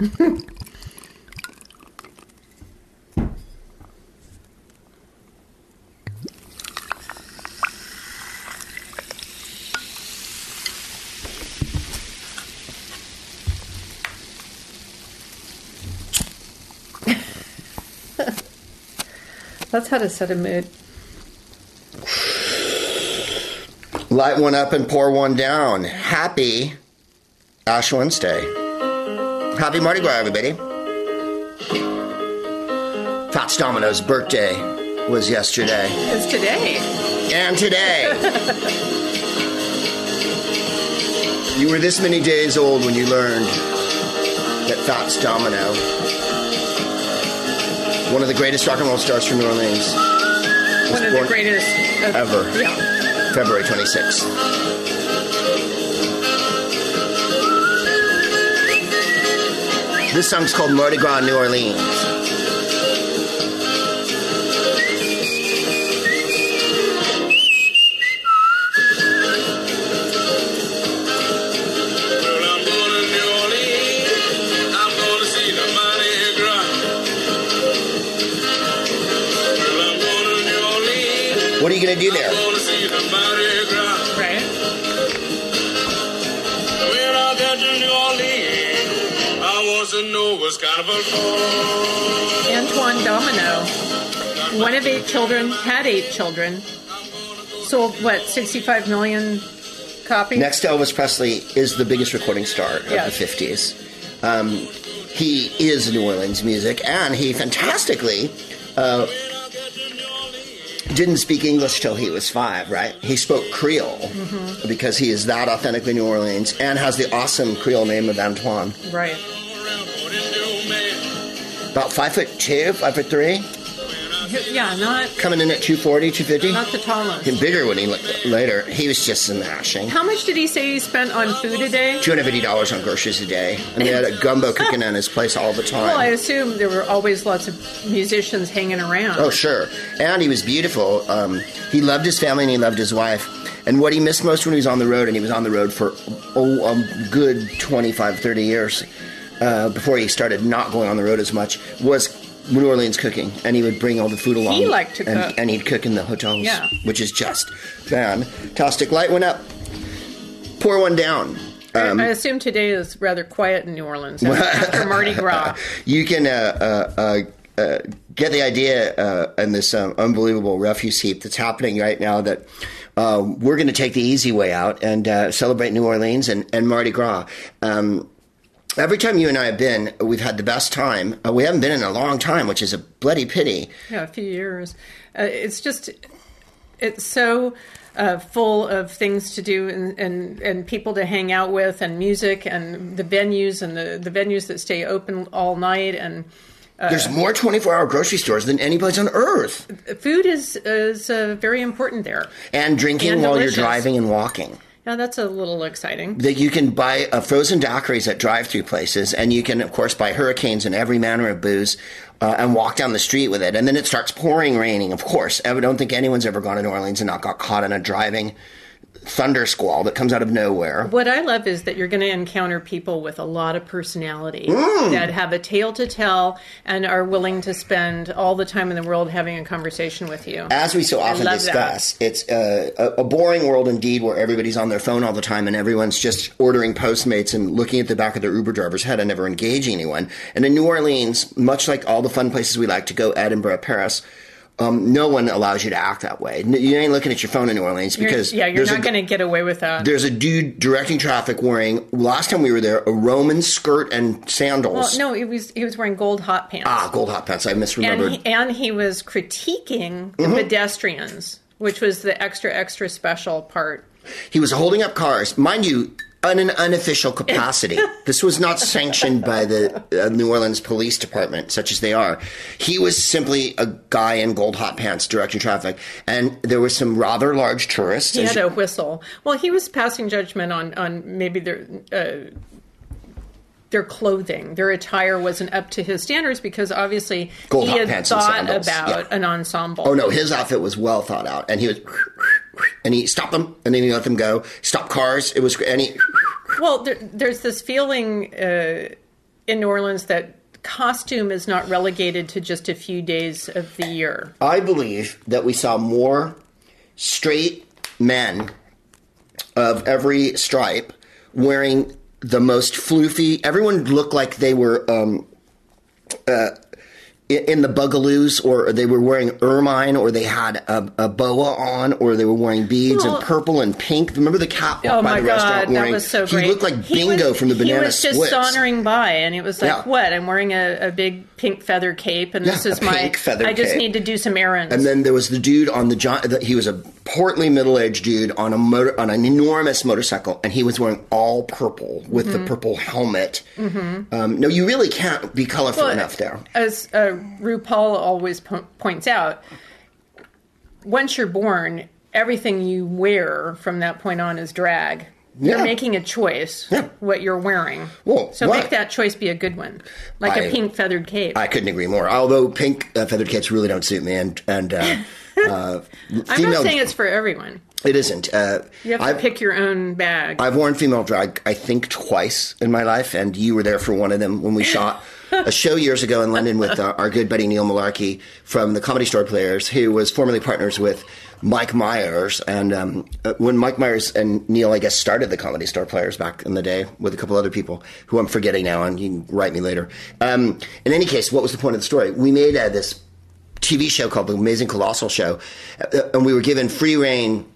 That's how to set a mood. Light one up and pour one down. Happy Ash Wednesday. Happy Mardi Gras, everybody. Fats Domino's birthday was yesterday. It's today. And today. you were this many days old when you learned that Fats Domino, one of the greatest rock and roll stars from New Orleans, was One of the greatest of- ever. Yeah. February 26th. This song's called Mardi Gras New Orleans. Well, I'm going to New Orleans. I'm going to see the Mardi Gras. Well, I'm going to New Orleans. What are you going to do there? Domino, one of eight children, had eight children, sold what, 65 million copies? Next to Elvis Presley is the biggest recording star of Yes. the 50s. Um, he is New Orleans music, and he fantastically uh, didn't speak English till he was five, right? He spoke Creole Mm-hmm. because he is that authentically New Orleans and has the awesome Creole name of Antoine. Right. About five foot two, five foot three, Yeah, not coming in at 240, 250. not the tallest. Him bigger when he looked later. He was just smashing. How much did he say he spent on food a day? Two hundred fifty dollars on groceries a day, and he had a gumbo cooking in his place all the time. Well, I assume there were always lots of musicians hanging around. Oh, sure. And he was beautiful. Um, he loved his family and he loved his wife. And what he missed most when he was on the road, and he was on the road for oh, a good 25, 30 years uh, before he started not going on the road as much, was New Orleans cooking. And he would bring all the food along. He liked to and, cook. And he'd cook in the hotels, Yeah. which is just fantastic. Light one up, pour one down. Um, I assume today is rather quiet in New Orleans after Mardi Gras. you can uh, uh, uh, uh, get the idea uh, in this um, unbelievable refuse heap that's happening right now that uh, we're going to take the easy way out and uh, celebrate New Orleans and, and Mardi Gras. Um, every time you and I have been, we've had the best time. Uh, we haven't been in a long time, which is a bloody pity. Yeah, a few years. Uh, it's just, it's so uh, full of things to do and, and, and people to hang out with and music and the venues and the, the venues that stay open all night and There's more 24 hour grocery stores than any place on earth. food is is uh, very important there. And drinking And while delicious. you're driving and walking. Now that's a little exciting. that you can buy uh, frozen daiquiris at drive-through places, and you can, of course, buy hurricanes and every manner of booze, uh, and walk down the street with it. And then it starts pouring, raining. Of course, I don't think anyone's ever gone to New Orleans and not got caught in a driving thunder squall that comes out of nowhere. What I love is that you're going to encounter people with a lot of personality Mm. that have a tale to tell and are willing to spend all the time in the world having a conversation with you. As we so often love that. discuss, it's uh, a, a boring world indeed where everybody's on their phone all the time and everyone's just ordering Postmates and looking at the back of their Uber driver's head and never engaging anyone. And in New Orleans, much like all the fun places we like to go, Edinburgh, Paris, um, no one allows you to act that way. You ain't looking at your phone in New Orleans You're- because yeah, you're not going to get away with that. there's a dude directing traffic wearing last time we were there a Roman skirt and Well, sandals. no, he was he was wearing gold hot pants. Ah, gold hot pants. I and misremembered. he, and he was critiquing the Mm-hmm. pedestrians, which was the extra extra special part. He was holding up cars, mind you, in an unofficial capacity. this was not sanctioned by the uh, New Orleans Police Department, such as they are. He was simply a guy in gold hot pants directing traffic, and there were some rather large tourists. He had a whistle. Well, he was passing judgment on on maybe their uh, their clothing, their attire wasn't up to his standards because obviously Gold he had thought about yeah. an ensemble. oh no, his outfit was well thought out, and he was. And he stopped them, and then he let them go. Stop cars. It was, and he. Well, there, there's this feeling uh, in New Orleans that costume is not relegated to just a few days of the year. I believe that we saw more straight men of every stripe wearing the most floofy. Everyone looked like they were um, uh, in the bugaloos, or they were wearing ermine, or they had a, a boa on, or they were wearing beads Well- and purple and pink. Remember the cat Oh by my the restaurant god, that wearing? was so great. he looked like Bingo was- from the Banana He was just Splits. sauntering by, and it was like, Yeah. "What? I'm wearing a, a big pink feather cape, and this Yeah, is a my. feather I just cape. need to do some errands." And then there was the dude on the gi- he was a portly middle-aged dude on a motor on an enormous motorcycle and he was wearing all purple with Mm-hmm. the purple helmet. Um, no, you really can't be colorful Well, enough there. As uh, RuPaul always po- points out, once you're born, everything you wear from that point on is drag. Yeah. You're making a choice Yeah. what you're wearing. Well, so right. make that choice be a good one, like a I- pink feathered cape. I couldn't agree more. Although pink uh, feathered capes really don't suit me, and and uh, uh, I'm not saying it's for everyone. it isn't. Uh, You have to I've, pick your own bag. I've worn female drag, I think, twice in my life, and you were there for one of them when we shot a show years ago in London with uh, our good buddy Neil Mullarkey from the Comedy Store Players, who was formerly partners with Mike Myers. And um, uh, when Mike Myers and Neil, I guess, started the Comedy Store Players back in the day with a couple other people who I'm forgetting now, and you can write me later. Um, in any case, what was the point of the story? We made uh, this TV show called The Amazing Colossal Show, uh, and we were given free reign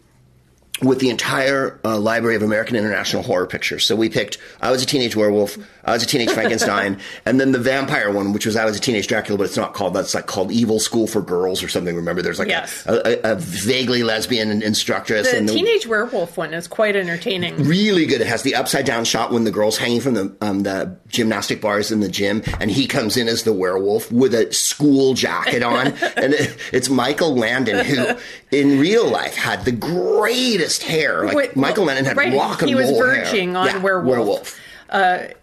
with the entire uh, library of American International Horror Pictures. So we picked I Was a Teenage Werewolf, I Was a Teenage Frankenstein, and then the vampire one, which was I Was a Teenage Dracula, but it's not called, that's like called Evil School for Girls or something. Remember, there's like Yes. a, a, a vaguely lesbian instructress. the and teenage werewolf one is quite entertaining. really good. It has the upside down shot when the girl's hanging from the um, the gymnastic bars in the gym, and he comes in as the werewolf with a school jacket on, and it, it's Michael Landon who, in real life, had the greatest hair. Like Wait, Michael Landon had right, rock he was verging hair. on Yeah, werewolf. werewolf.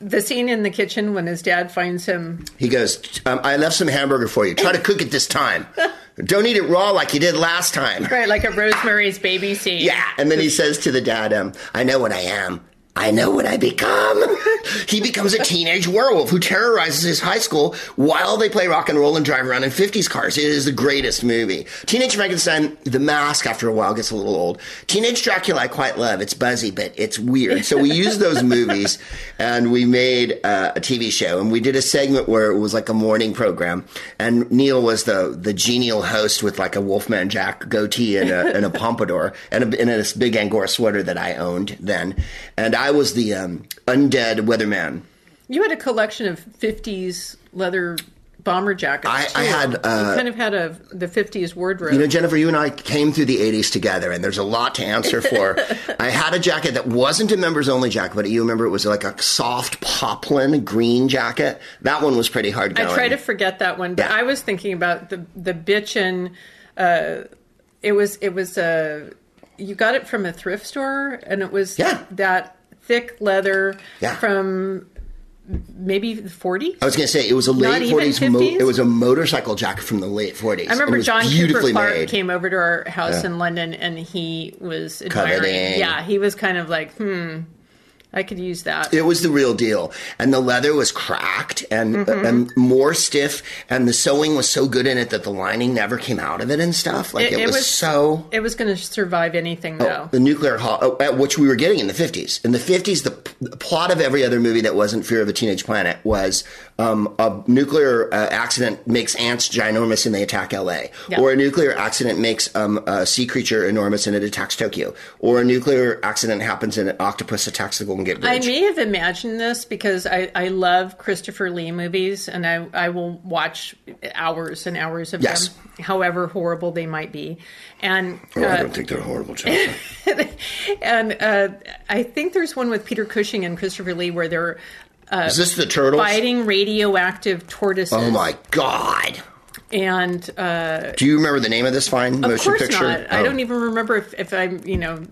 The scene in the kitchen when his dad finds him He goes, um, "I left some hamburger for you. Try to cook it this time. Don't eat it raw like you did last time." right like a Rosemary's Baby scene. Yeah, and then he says to the dad, um, "I know what I am. I know what I become." he becomes a teenage werewolf who terrorizes his high school while they play rock and roll and drive around in 50s cars. It is the greatest movie. Teenage Frankenstein, The Mask, after a while gets a little old. Teenage Dracula, I quite love. It's buzzy, but it's weird. So we used those movies and we made uh, a TV show, and we did a segment where it was like a morning program, and Neil was the the genial host with like a Wolfman Jack goatee and a, and a pompadour and, a, and this big Angora sweater that I owned then, and I was the um, undead weatherman. You had a collection of 50s leather bomber jackets. I-. I had, uh, you kind of had a the 50s wardrobe. You know, Jennifer, you and I came through the 80s together, and there's a lot to answer for. I had a jacket that wasn't a members only jacket, but you remember it was like a soft poplin green jacket. That one was pretty hard going. I try to forget that one, but Yeah. I was thinking about the the bitchin. Uh, it was it was uh, you got it from a thrift store, and it was Yeah. that thick leather Yeah. from maybe the 40s. I was going to say it was a late even 40s. Mo- it was a motorcycle jacket from the late 40s. I remember It was John Cooper Clarke made. came over to our house in London, and he was admiring. Coveting. Yeah, he was kind of like, hmm, I could use that. It was the real deal, and the leather was cracked and Mm-hmm. and more stiff, and the sewing was so good in it that the lining never came out of it and stuff. Like it, was, so. It was going to survive anything, though. The nuclear oh, uh, which we were getting in the 50s. In the 50s, the, p- the plot of every other movie that wasn't Fear of a Teenage Planet was um, a nuclear uh, accident makes ants ginormous and they attack LA. Yeah. Or a nuclear accident makes um, a sea creature enormous and it attacks Tokyo. Or a nuclear accident happens and an octopus attacks the Golden Gate I may have imagined this because I, I love Christopher Lee movies and I, I will watch hours and hours of Yes. them, however horrible they might be. And Oh, I uh, don't think they're horrible, and uh, I think there's one with Peter Cushing and Christopher Lee where they're Is this the turtles? fighting radioactive tortoises. Oh my God. And uh, Do you remember the name of this fine of motion course picture? not. I Oh. don't even remember if, if I'm, you know,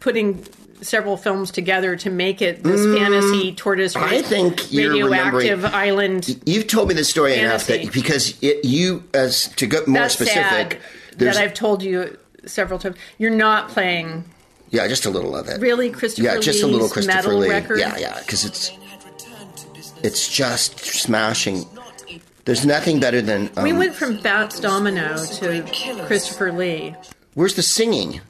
putting several films together to make it this fantasy tortoise Mm, I think you're radioactive island. You've told me this story enough that because it, you, as to get more That's specific, that I've told you several times. You're not playing yeah, just a little of it. really Christopher yeah, just a little Lee's Christopher Lee. record. Yeah, yeah, because it's It's just smashing. There's nothing better than. Um, We went from Bats Domino to Christopher Lee. where's the singing?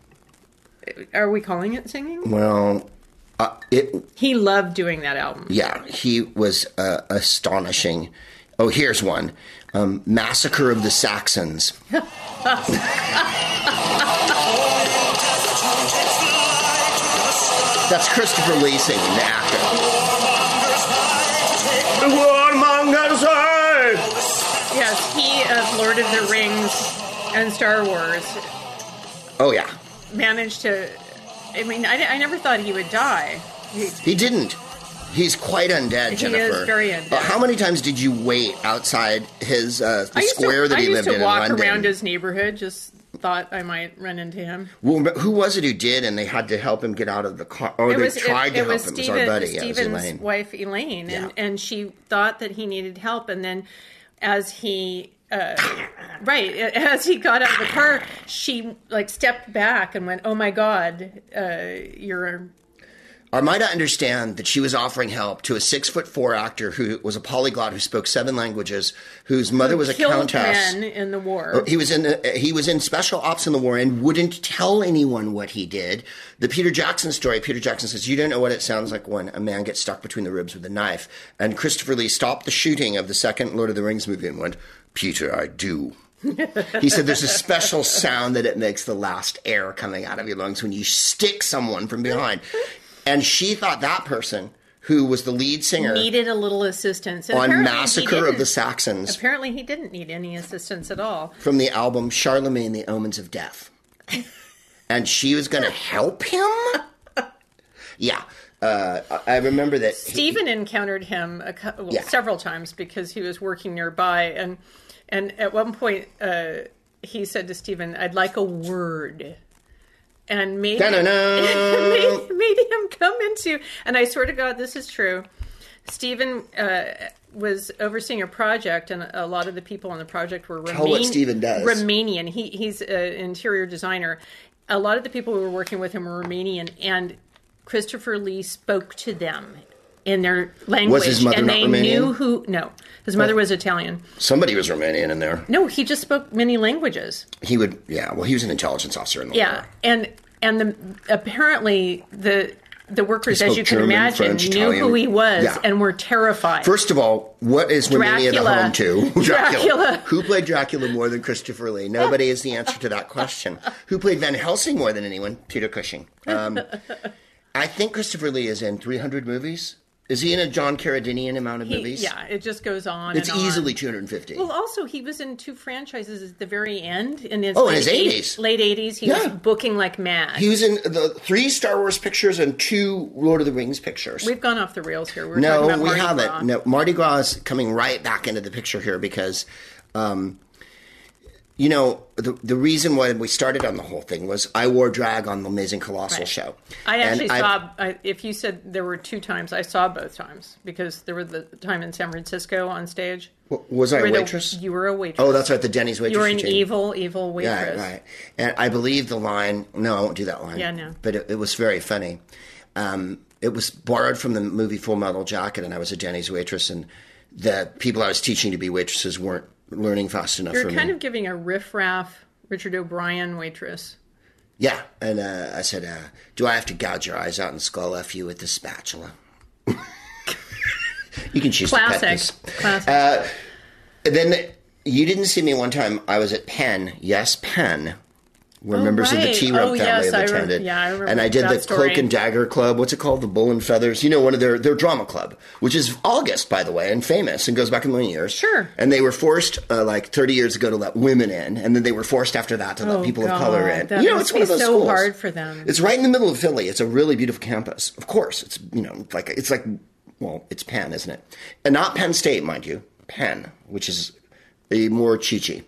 Are we calling it singing? Well, uh, it. He loved doing that album. Yeah, he was uh, astonishing. Oh, here's one: um, Massacre of the Saxons. That's Christopher Lee singing, the actor. The warmongers are- Yes, he of Lord of the Rings and Star Wars Oh yeah, managed to. I mean, I, I never thought he would die. He, he didn't. He's quite undead, He is Jennifer. very undead. Uh, how many times did you wait outside his uh, the I used square to, that I he used lived to in walk in London? around his neighborhood. Just thought I might run into him. Well, who was it who did, and they had to help him get out of the car? Or it they was tried it, to it help was him. Steven, it was our buddy, yeah, it was Steven's Elaine. wife Elaine, and and she thought that he needed help, and then as he. Uh, right as he got out of the car, she like stepped back and went, "Oh my God, uh, you're Armida understand that she was offering help to a six foot four actor who was a polyglot who spoke seven languages, whose mother was a countess. men in the war." He was in the, he was in special ops in the war and wouldn't tell anyone what he did. The Peter Jackson story. Peter Jackson says, "You don't know what it sounds like when a man gets stuck between the ribs with a knife." And Christopher Lee stopped the shooting of the second Lord of the Rings movie and went, "Peter, I do." he said, "There's a special sound that it makes the last air coming out of your lungs when you stick someone from behind." And she thought that person, who was the lead singer needed a little assistance. And on Massacre of the Saxons, Apparently, he didn't need any assistance at all. from the album Charlemagne, The Omens of Death. and she was going to help him? Yeah. Uh, I remember that. he- Stephen encountered him a, well, Yeah. several times because he was working nearby, and and at one point uh, he said to Stephen, "I'd like a word." And made him, made, made him come into, and I swear to God, this is true. Stephen uh, was overseeing a project, and a lot of the people on the project were Tell what Stephen does. Romanian. He, he's an interior designer. A lot of the people who were working with him were Romanian, and Christopher Lee spoke to them in their language, his mother and they Romanian? knew who. No, his mother was Italian. Somebody was Romanian in there. No, he just spoke many languages. He would, yeah. Well, he was an intelligence officer in the Yeah, war. and and the apparently the the workers, as you can German, imagine, French, knew Italian. who he was Yeah. and were terrified. First of all, what is Romania the Dracula. home to? Dracula. Who played Dracula more than Christopher Lee? Nobody is the answer to that question. Who played Van Helsing more than anyone? Peter Cushing. Um, I think Christopher Lee is in 300 movies. Is he in a John Carradinian amount of He- movies? yeah, it just goes on. It's and on. easily 250. Well, also he was in two franchises at the very end in his Oh, in his 80s. late eighties. He Yeah. was booking like mad. he was in the three Star Wars pictures and two Lord of the Rings pictures. We've gone off the rails here. We're no, we Mardi haven't. Gras. No, Mardi Gras is coming right back into the picture here because, um, you know, the the reason why we started on the whole thing was I wore drag on the Amazing Colossal Right. show. I actually saw. I, if you said there were two times, I saw both times because there were the time in San Francisco on stage. Was I a waitress? you were a waitress. oh, that's right. The Denny's waitress. You were an routine. evil, evil Yeah, waitress. right. And I believe the line. No, I won't do that line. Yeah, no. But it, it was very funny. Um, it was borrowed from the movie Full Metal Jacket, and I was a Denny's waitress, and the people I was teaching to be waitresses weren't learning fast enough You're kind me. of giving a riff-raff Richard O'Brien waitress. Yeah, and uh, I said, uh, "Do I have to gouge your eyes out and skull f you with the spatula?" you can choose to pet Classic. this. Classic. Uh, then you didn't see me one time. I was at Penn. Yes, Penn. Where Oh, members of the right. T Row Oh, family yes, have I rem- attended. yeah, I remember and I did the story. Cloak and Dagger Club. What's it called? The Bull and Feathers. You know, one of their their drama club, which is August, by the way, and famous and goes back a million years. Sure. And they were forced uh, like 30 years ago to let women in, and then they were forced after that to let Oh, people God, of color in. You know, it's one of those so schools. hard for them. It's right in the middle of Philly. It's a really beautiful campus. Of course, it's you know like it's like well, it's Penn, isn't it? And not Penn State, mind you. Penn, which is a more chichi.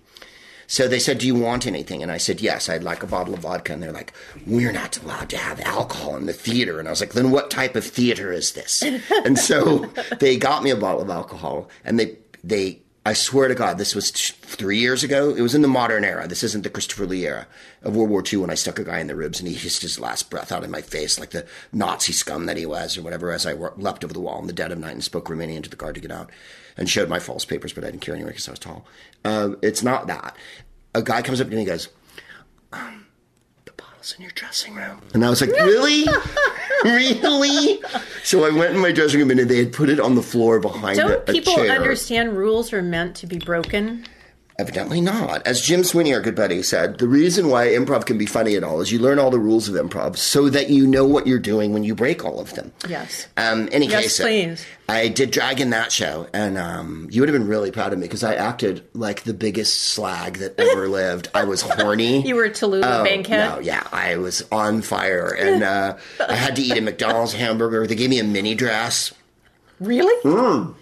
So they said, "Do you want anything?" And I said, "Yes, I'd like a bottle of vodka." And they're like, "We're not allowed to have alcohol in the theater." And I was like, "Then what type of theater is this?" and so they got me a bottle of alcohol, and they they I swear to God, this was three years ago. It was in the modern era. This isn't the Christopher Lee era of World War II when I stuck a guy in the ribs and he hissed his last breath out in my face like the Nazi scum that he was or whatever as I leapt over the wall in the dead of night and spoke Romanian to the guard to get out and showed my false papers, but I didn't care anyway because I was tall. Uh, it's not that. A guy comes up to me and he goes, um, the bottle's in your dressing room. And I was like, really? really? So I went in my dressing room and they had put it on the floor behind a, Don't a people chair. understand rules are meant to be broken? Evidently not. As Jim Sweeney, our good buddy, said, the reason why improv can be funny at all is you learn all the rules of improv so that you know what you're doing when you break all of them. Yes. Um, any Yes, case, please. I did drag in that show, and um, you would have been really proud of me because I acted like the biggest slag that ever lived. I was horny. You were Tallulah Oh, Bankhead. No, yeah, I was on fire, and uh, I had to eat a McDonald's hamburger. They gave me a mini dress. Really? Mm.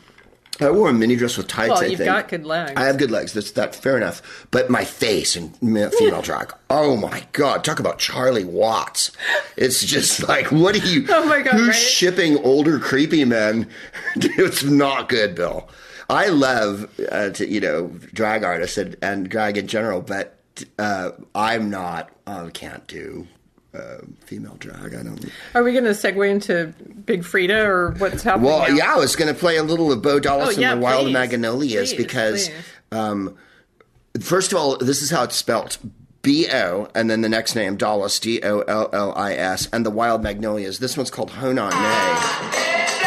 I wore a mini dress with tights. Well, I you've think. got good legs. I have good legs. That's that. Fair enough. But my face and female drag. Oh my god! Talk about Charlie Watts. It's just like, what are you? Oh my God, Who's right? shipping older creepy men? it's not good, Bill. I love uh, to you know drag artists and, and drag in general, but uh, I'm not. I can't do. Uh, female drag. I don't. Are we going to segue into Big Freedia or what's happening? Well, now? yeah, I was going to play a little of Bo Dollis Oh, and yeah, the Wild please. Magnolias Please, because, please. um, first of all, this is how it's spelt. B O, and then the next name, Dallas, D O L L I S, and the Wild Magnolias. This one's called Ho Na Nae.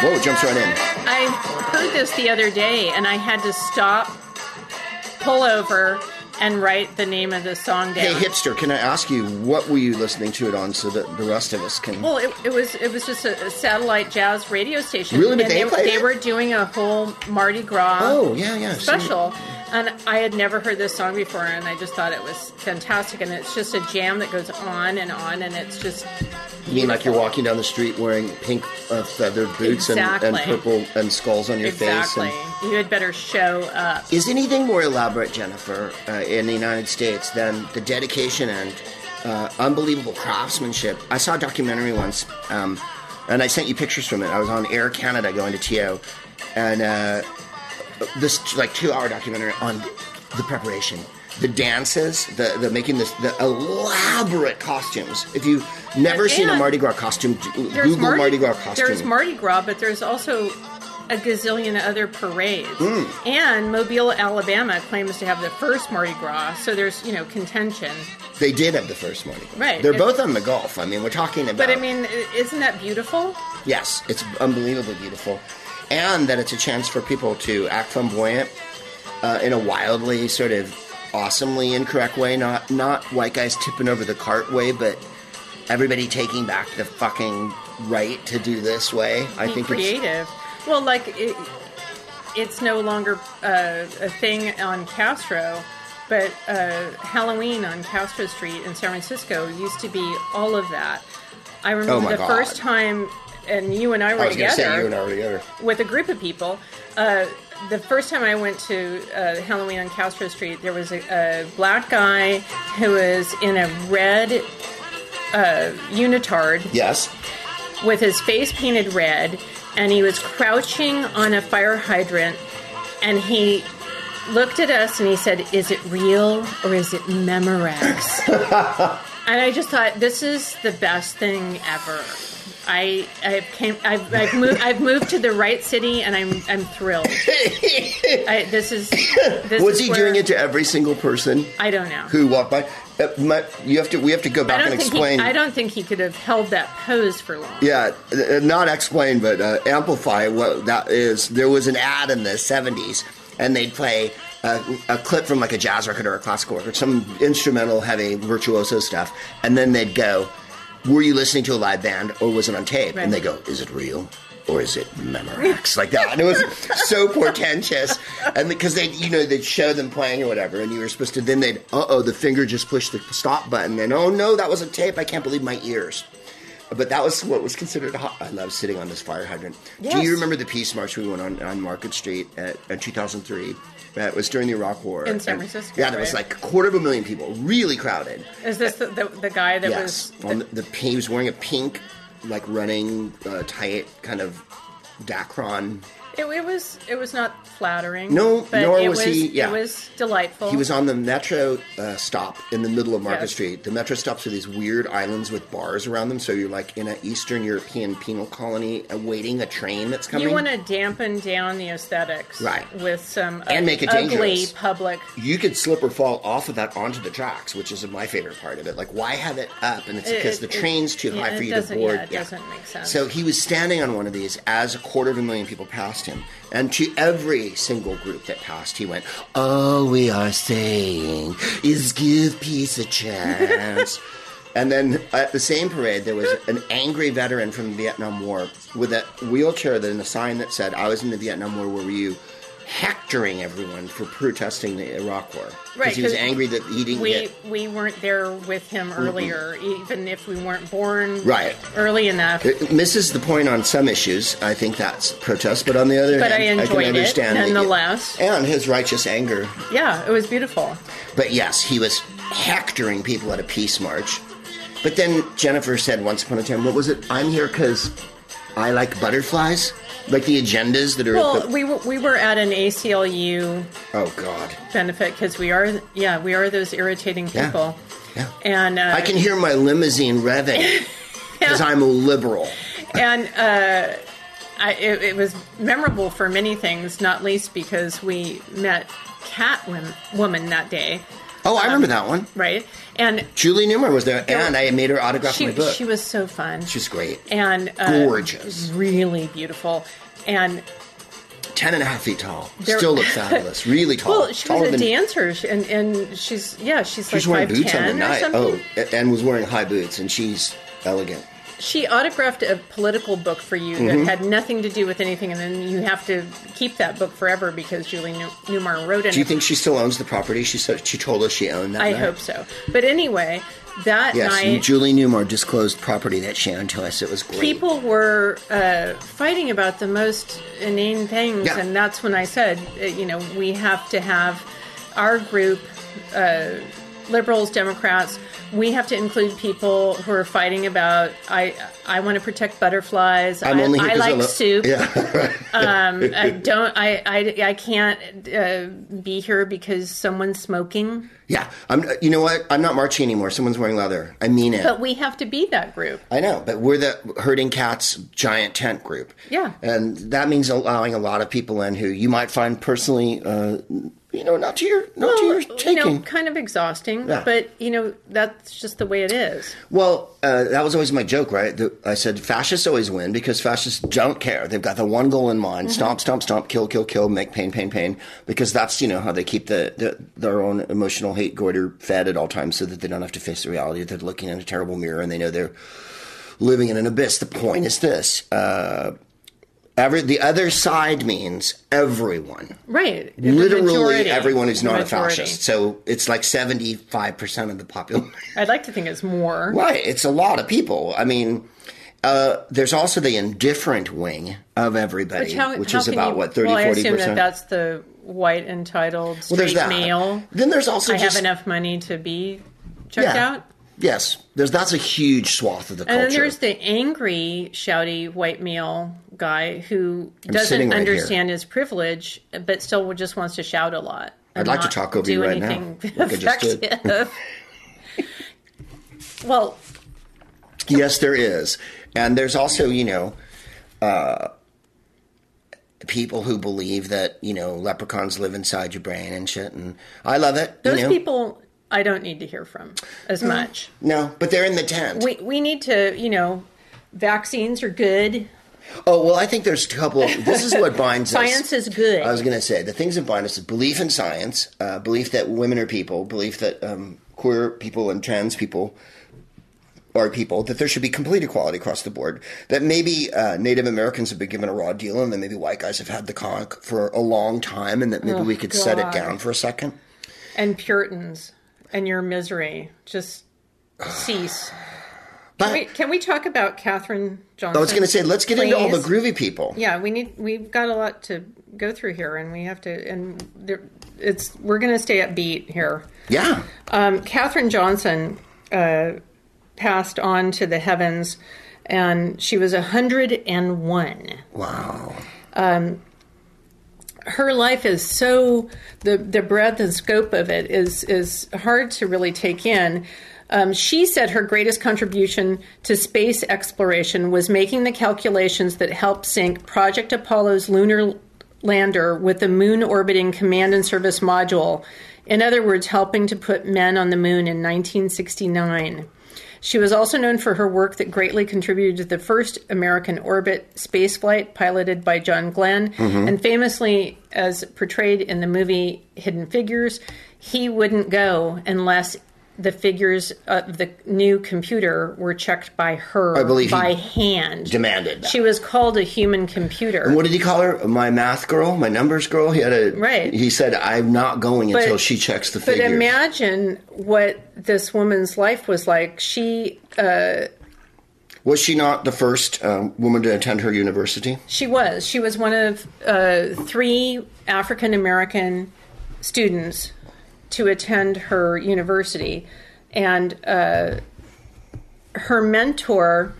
Whoa, it jumps right in. I heard this the other day and I had to stop, pull over, and write the name of the song down. Hey, hipster, can I ask you, what were you listening to it on so that the rest of us can. Well, it, it was it was just a, a satellite jazz radio station. Really? And they they, they were doing a whole Mardi Gras oh, yeah, yeah. special. And I had never heard this song before, and I just thought it was fantastic. And it's just a jam that goes on and on, and it's just You mean like you're walking down the street wearing pink uh, feathered boots and, and purple and skulls on your exactly. face? And, You had better show up. Is anything more elaborate, Jennifer, uh, in the United States than the dedication and uh, unbelievable craftsmanship? I saw a documentary once, um, and I sent you pictures from it. I was on Air Canada going to TO, and uh, this like two-hour documentary on the preparation, the dances, the the making this the elaborate costumes. If you've never seen a Mardi Gras costume, Google Mardi, Gras costume. There's Mardi Gras, but there's also a gazillion other parades. Hmm. And Mobile, Alabama claims to have the first Mardi Gras, so there's, you know, contention. they did have the first Mardi Gras. Right. They're both on the Gulf. I mean, we're talking about. But I mean, isn't that beautiful? Yes, it's unbelievably beautiful, and that it's a chance for people to act flamboyant uh, in a wildly sort of awesomely incorrect way. Not not white guys tipping over the cart way, but everybody taking back the fucking right to do this way. I Be think it's creative. Well, like, it, it's no longer uh, a thing on Castro, but uh, Halloween on Castro Street in San Francisco used to be all of that. I remember Oh the God. first time, and you and I were I was together. say you and I were together. with a group of people. Uh, the first time I went to uh, Halloween on Castro Street, there was a, a black guy who was in a red uh, unitard Yes, with his face painted red, and he was crouching on a fire hydrant, and he looked at us and he said, "Is it real or is it Memorex?" and I just thought, this is the best thing ever. I I've came I've, I've moved I've moved to the right city and I'm I'm thrilled. I, this is this was is he doing it to every single person I don't know. who walked by? Uh, my, you have to. We have to go back and explain. he, I don't think he could have held that pose for long. Yeah, uh, not explain, but uh, amplify what that is. There was an ad in the 70s, and they'd play a, a clip from like a jazz record or a classical record, some instrumental, heavy, virtuoso stuff, and then they'd go, Were you listening to a live band or was it on tape? Right. And they go, Is it real? Or is it Memorex? like that. And it was so portentous. And because they, you know, they'd show them playing or whatever, and you were supposed to, then they'd, uh oh, the finger just pushed the stop button. And oh no, that was a tape. I can't believe my ears. But that was what was considered hot. I love sitting on this fire hydrant. Do you remember the peace march we went on on Market Street at, in 2003? That was during the Iraq War. In San And- Francisco, Yeah, there was like a quarter of a million people, really crowded. Is this the, the, the guy that yes. was on the, the, he was wearing a pink, like running, uh, tight kind of Dacron It, it was it was not flattering. No, but nor it was he- yeah. It was delightful. He was on the metro uh, stop in the middle of Market Yes. Street. The metro stops are these weird islands with bars around them, so you're like in an Eastern European penal colony awaiting a train that's coming. You want to dampen down the aesthetics, Right. With some And make it ugly dangerous. public. you could slip or fall off of that onto the tracks, which is my favorite part of it. Like, why have it up? And it's It- because it- the train's too yeah, high for you to board. yeah, it doesn't make sense. So he was standing on one of these as a quarter of a million people passed him. And to every single group that passed, he went, All we are saying is give peace a chance. and then at the same parade, there was an angry veteran from the Vietnam War with a wheelchair that, and a sign that said, I was in the Vietnam War, where were you? Hectoring everyone for protesting the Iraq War. Right, Because he was angry that he didn't We get. we weren't there with him mm-hmm. earlier, even if we weren't born Right. early enough. It misses the point on some issues. I think that's protest, but on the other But I hand, enjoyed it, can understand that- nonetheless. and his righteous anger. yeah, it was beautiful. But yes, he was hectoring people at a peace march. But then Jennifer said once upon a time, what was it? I'm here because I like butterflies, like the agendas that are. Well, the, we were, we were at an ACLU oh God, benefit because we are yeah we are those irritating people. yeah. And uh, I can hear my limousine revving because I'm a liberal. and uh, I, it, it was memorable for many things, not least because we met Cat Woman that day, Oh, I remember that one. right? And Julie Newmar was there, and I made her autograph she my book. she was so fun. She's great. and uh, Gorgeous. really beautiful. And Ten and a half feet tall. There- Still looks fabulous. Really tall. well, she was a than- dancer, and and she's yeah, she's like She's wearing five boots on the ten or night. something. Oh, and was wearing high boots, and she's elegant. She autographed a political book for you Mm-hmm. that had nothing to do with anything, and then you have to keep that book forever because Julie New- Newmar wrote it. Do you think she still owns the property? She said she told us she owned that. I night. hope so. But anyway, that Yes, night Julie Newmar disclosed property that she owned to us. It was great. people were uh, fighting about the most inane things, Yeah. and that's when I said, uh, you know, we have to have our group, uh, liberals, Democrats. We have to include people who are fighting about. I I want to protect butterflies. I'm I, only I I like lo- soup. Yeah, Um, I don't. I I, I can't uh, be here because someone's smoking. yeah. I'm. You know what? I'm not marching anymore. Someone's wearing leather. I mean it. But we have to be that group. I know, but we're the herding cats giant tent group. Yeah. and that means allowing a lot of people in who you might find personally, uh, you know, not to your not to your you know, kind of exhausting, Yeah. but you know that's just the way it is. Well, uh, that was always my joke, right? The, I said fascists always win because fascists don't care. They've got the one goal in mind: Mm-hmm. stomp, stomp, stomp, kill, kill, kill, make pain, pain, pain. Because that's you know how they keep the, the their own emotional hate goiter fed at all times, so that they don't have to face the reality that they're looking in a terrible mirror and they know they're living in an abyss. The point is this. Uh, Every, the other side means everyone. Right. The Literally majority. everyone who's The not a fascist. So it's like 75% of the population. I'd like to think it's more. Right. It's a lot of people. I mean, uh, there's also the indifferent wing of everybody, Which, how, which how is about you- what 30, well, I assume that that's the white entitled straight that. male. Then there's also I just have enough money to be checked yeah. out. Yes, there's that's a huge swath of the And culture. then there's the angry, shouty white male guy who sitting doesn't right here. understand his privilege, but still just wants to shout a lot. I'd like to talk over you right now, anything like I just did. effective. well, yes, there is, and there's also you know. Uh, People who believe that you know leprechauns live inside your brain and shit, and I love it. those you know? people I don't need to hear from as much. no, but they're in the tent. We we need to, you know, vaccines are good. Oh well, I think there's a couple. Of, this is what binds us. Science is good. I was going to say the things that bind us is belief in science, uh, belief that women are people, belief that um, queer people and trans people are people, that there should be complete equality across the board, that maybe uh, Native Americans have been given a raw deal, and that maybe white guys have had the conch for a long time, and that maybe we could set it down for a second. and Puritans and your misery just cease. But Can we, can we talk about Katherine Johnson? I was going to say, let's get into all the groovy people. Yeah, we need. We've got a lot to go through here, and we have to. And there, it's we're going to stay upbeat here. Yeah. Um, Katherine Johnson uh, passed on to the heavens, and she was hundred and one. Wow. her life is so the the breadth and scope of it is is hard to really take in. Um, she said her greatest contribution to space exploration was making the calculations that helped sync Project Apollo's lunar lander with the moon orbiting command and service module. In other words, helping to put men on the moon in 1969. She was also known for her work that greatly contributed to the first American orbit spaceflight piloted by John Glenn. And famously, as portrayed in the movie Hidden Figures, he wouldn't go unless the figures of the new computer were checked by her I believe by hand. demanded that. She was called a human computer. And What did he call her? My math girl, my numbers girl. He had a Right. He said, "I'm not going But- until she checks the figures." But imagine what this woman's life was like. She Was she not the first um, woman to attend her university? She was. She was one of uh, three African American students to attend her university, and uh, her mentor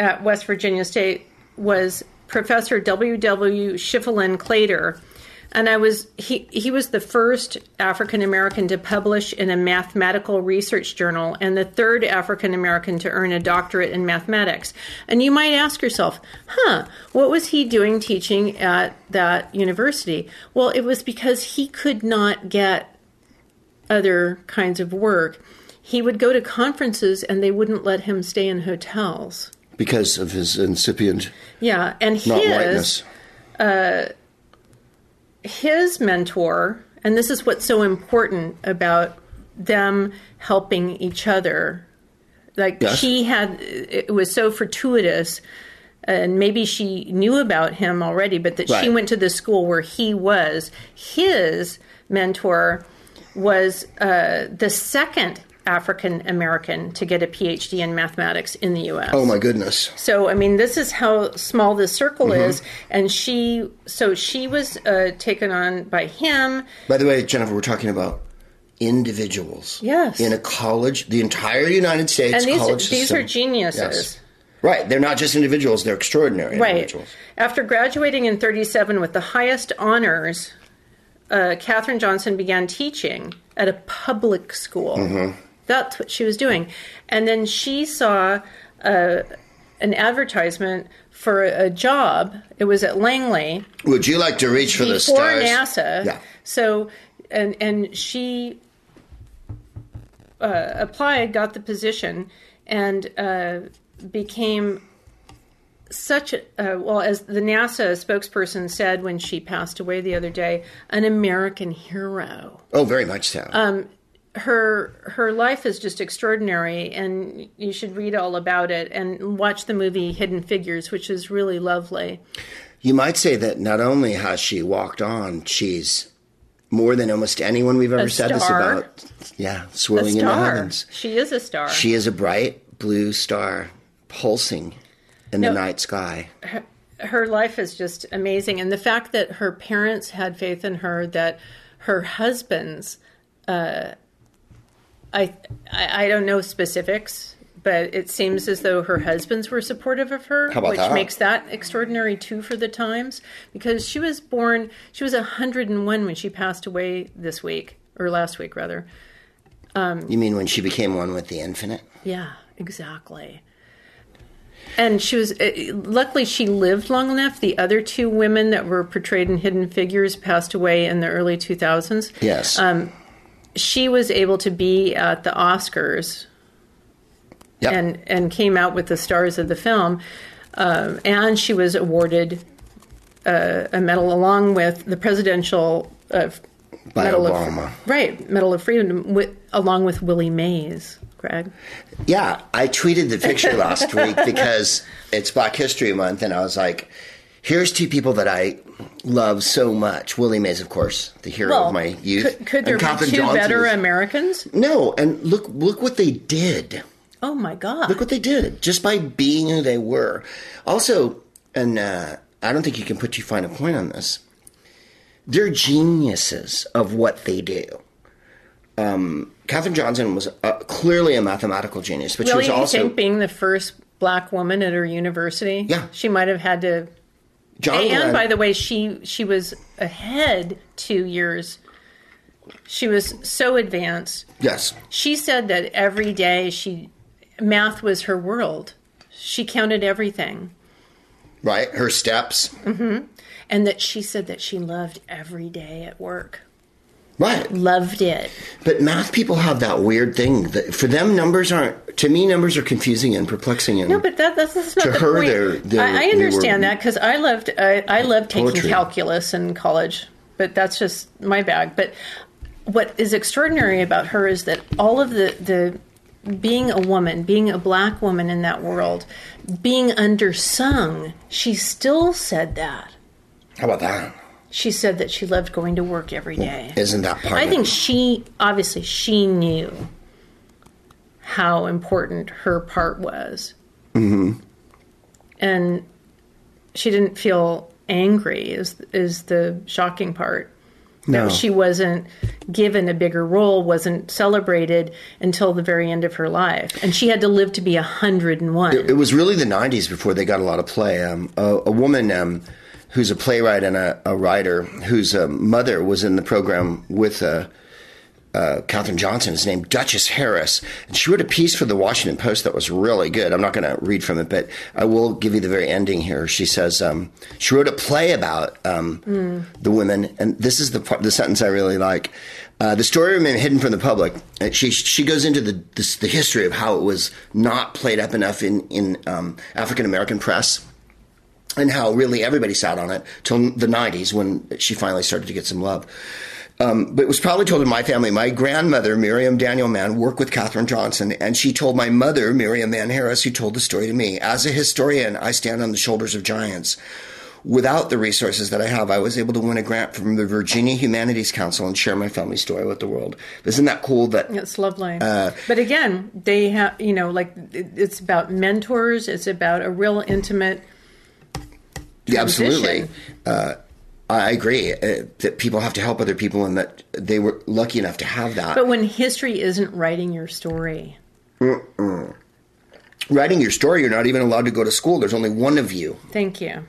at West Virginia State was Professor W. W. Schieffelin Claytor. And I was he he was the first African American to publish in a mathematical research journal and the third African American to earn a doctorate in mathematics. And you might ask yourself, "Huh, what was he doing teaching at that university?" Well, it was because he could not get other kinds of work. He would go to conferences and they wouldn't let him stay in hotels. Because of his incipient Yeah, and not his whiteness. Uh, his mentor, and this is what's so important about them helping each other. Like Yes. she had, it was so fortuitous, and maybe she knew about him already, but that she went to the school where he was. His mentor was uh, the second African American to get a PhD in mathematics in the U.S. Oh my goodness! So I mean, this is how small this circle Mm-hmm. is, and she. So she was uh, taken on by him. By the way, Jennifer, we're talking about individuals. Yes. In a college, the entire United States And these college these system. are geniuses, Yes. Right. They're not just individuals; they're extraordinary right? individuals. After graduating in '37 with the highest honors, uh, Katherine Johnson began teaching at a public school. Mm-hmm. That's what she was doing, and then she saw uh, an advertisement for a job. It was at Langley. Would you like to reach for the before stars? NASA. Yeah. So, and and she uh, applied, got the position, and uh, became such a uh, well as the NASA spokesperson said when she passed away the other day, an American hero. Oh, very much so. Um, her her life is just extraordinary, and you should read all about it and watch the movie Hidden Figures, which is really lovely. you might say that not only has she walked on, she's more than almost anyone we've ever said this about. Yeah, swirling in the heavens. She is a star. She is a bright blue star pulsing in No. the night sky. her life is just amazing and the fact that her parents had faith in her that her husband's uh, I, I I don't know specifics but it seems as though her husbands were supportive of her How about which that? makes that extraordinary too for the times because she was born she was 101 when she passed away this week or last week rather You mean when she became one with the infinite? Yeah, exactly. And she was uh, luckily she lived long enough. The other two women that were portrayed in Hidden Figures passed away in the early 2000s. Yes. Um, She was able to be at the Oscars Yep. and and came out with the stars of the film, um, and she was awarded uh, a medal along with the presidential uh, medal Obama. of right medal of freedom with, along with Willie Mays. Greg. Yeah, I tweeted the picture last week because it's Black History Month, and I was like, "Here's two people that I love so much." Willie Mays, of course, the hero of my youth. Could, could there and be two Johnson better Americans? No, and look, look what they did. Oh my God! Look what they did just by being who they were. Also, and uh, I don't think you can put too fine a point on this. They're geniuses of what they do. Um, Katherine Johnson was uh, clearly a mathematical genius, but she was also think being the first black woman at her university, Yeah. she might have had to John and Glenn- by the way, she she was ahead two years. She was so advanced. yes, She said that every day she math was her world. She counted everything. right. Her steps, Mm-hmm. And that she said that she loved every day at work. Right. Loved it. But math people have that weird thing that for them numbers aren't. To me, numbers are confusing and perplexing. And No, but that, that's, that's not To the her, point. they're- they're- I, I they were- understand that because I loved I, I loved taking Poetry. calculus in college, but that's just my bag. But what is extraordinary about her is that all of the the being a woman, being a black woman in that world, being undersung, she still said that. how about that? She said that she loved going to work every day. Isn't that part? I think it? she obviously she knew how important her part was, mm-hmm. and she didn't feel angry. Is is the shocking part No. that she wasn't given a bigger role, wasn't celebrated until the very end of her life, and she had to live to be a hundred and one. It was really the '90s before they got a lot of play. Um, a, a woman um, who's a playwright and a, a writer, whose uh, mother was in the program with uh, uh, Katherine Johnson, is named Duchess Harris, and she wrote a piece for the Washington Post that was really good. I'm not going to read from it, but I will give you the very ending here. She says um, she wrote a play about um, the women, and this is the part, the sentence I really like. Uh, the story remained hidden from the public. Uh, She she goes into the this, the history of how it was not played up enough in in um, African American press and how really everybody sat on it till the 90s when she finally started to get some love. Um, but it was probably told in my family. My grandmother, Miriam Daniel Mann, worked with Katherine Johnson, and she told my mother, Miriam Mann Harris, who told the story to me. As a historian, I stand on the shoulders of giants. Without the resources that I have, I was able to win a grant from the Virginia Humanities Council and share my family story with the world. Isn't that cool? That It's lovely. Uh, but again, they have, you know, like it's about mentors, it's about a real intimate. Yeah, absolutely. Uh, I agree uh, that people have to help other people, and that they were lucky enough to have that. But when history isn't writing your story, Writing your story, you're not even allowed to go to school. There's only one of you. thank you.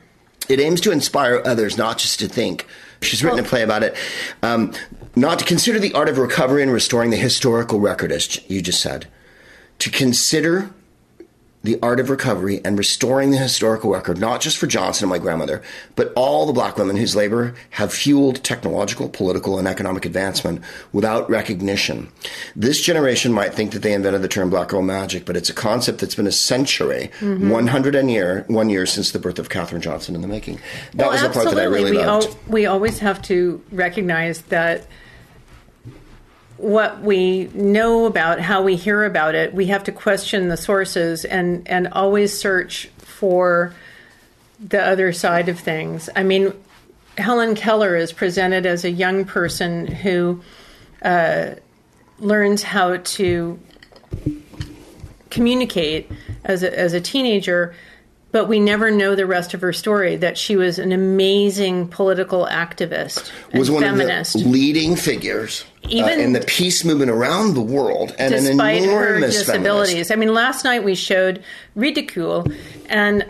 It aims to inspire others, not just to think. She's written a play about it. Um, not to consider the art of recovery and restoring the historical record, as you just said. To consider the art of recovery and restoring the historical record, not just for Johnson and my grandmother, but all the black women whose labor have fueled technological, political, and economic advancement without recognition. This generation might think that they invented the term black girl magic, but it's a concept that's been a century, mm-hmm. 100 and year, one year since the birth of Katherine Johnson in the making. That was the part that I really we loved. al- we always have to recognize that what we know about how we hear about it, we have to question the sources and and always search for the other side of things. I mean, Helen Keller is presented as a young person who uh, learns how to communicate as a, as a teenager, but we never know the rest of her story. That she was an amazing political activist, and was one feminist, of the leading figures uh, Even- in the peace movement around the world, and despite an her enormous disabilities. feminist. I mean, last night we showed Ridicule, and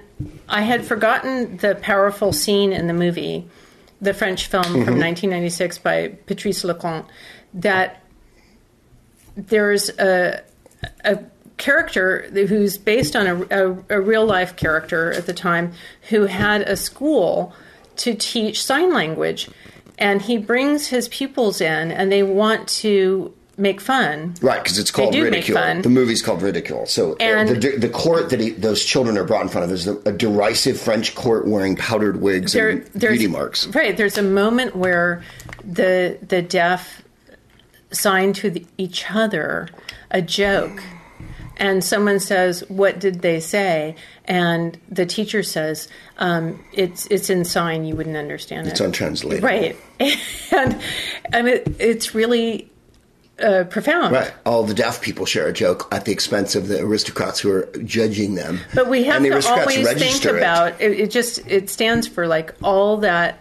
I had forgotten the powerful scene in the movie, the French film Mm-hmm. from 1996 by Patrice Leconte, that there's a a character who's based on a, a, a real life character at the time who had a school to teach sign language and he brings his pupils in and they want to make fun Right, because it's called Ridicule. fun. The movie's called Ridicule. So uh, And- the, the court that he, those children are brought in front of is a derisive French court wearing powdered wigs There- and beauty marks. right there's a moment where the the deaf sign to the, each other a joke and someone says what did they say and the teacher says um, it's it's in sign you wouldn't understand it. It's it untranslatable. right and and it, it's really uh, profound Right. All the deaf people share a joke at the expense of the aristocrats who are judging them. But we have to always think it. about it. it. Just it stands for like all that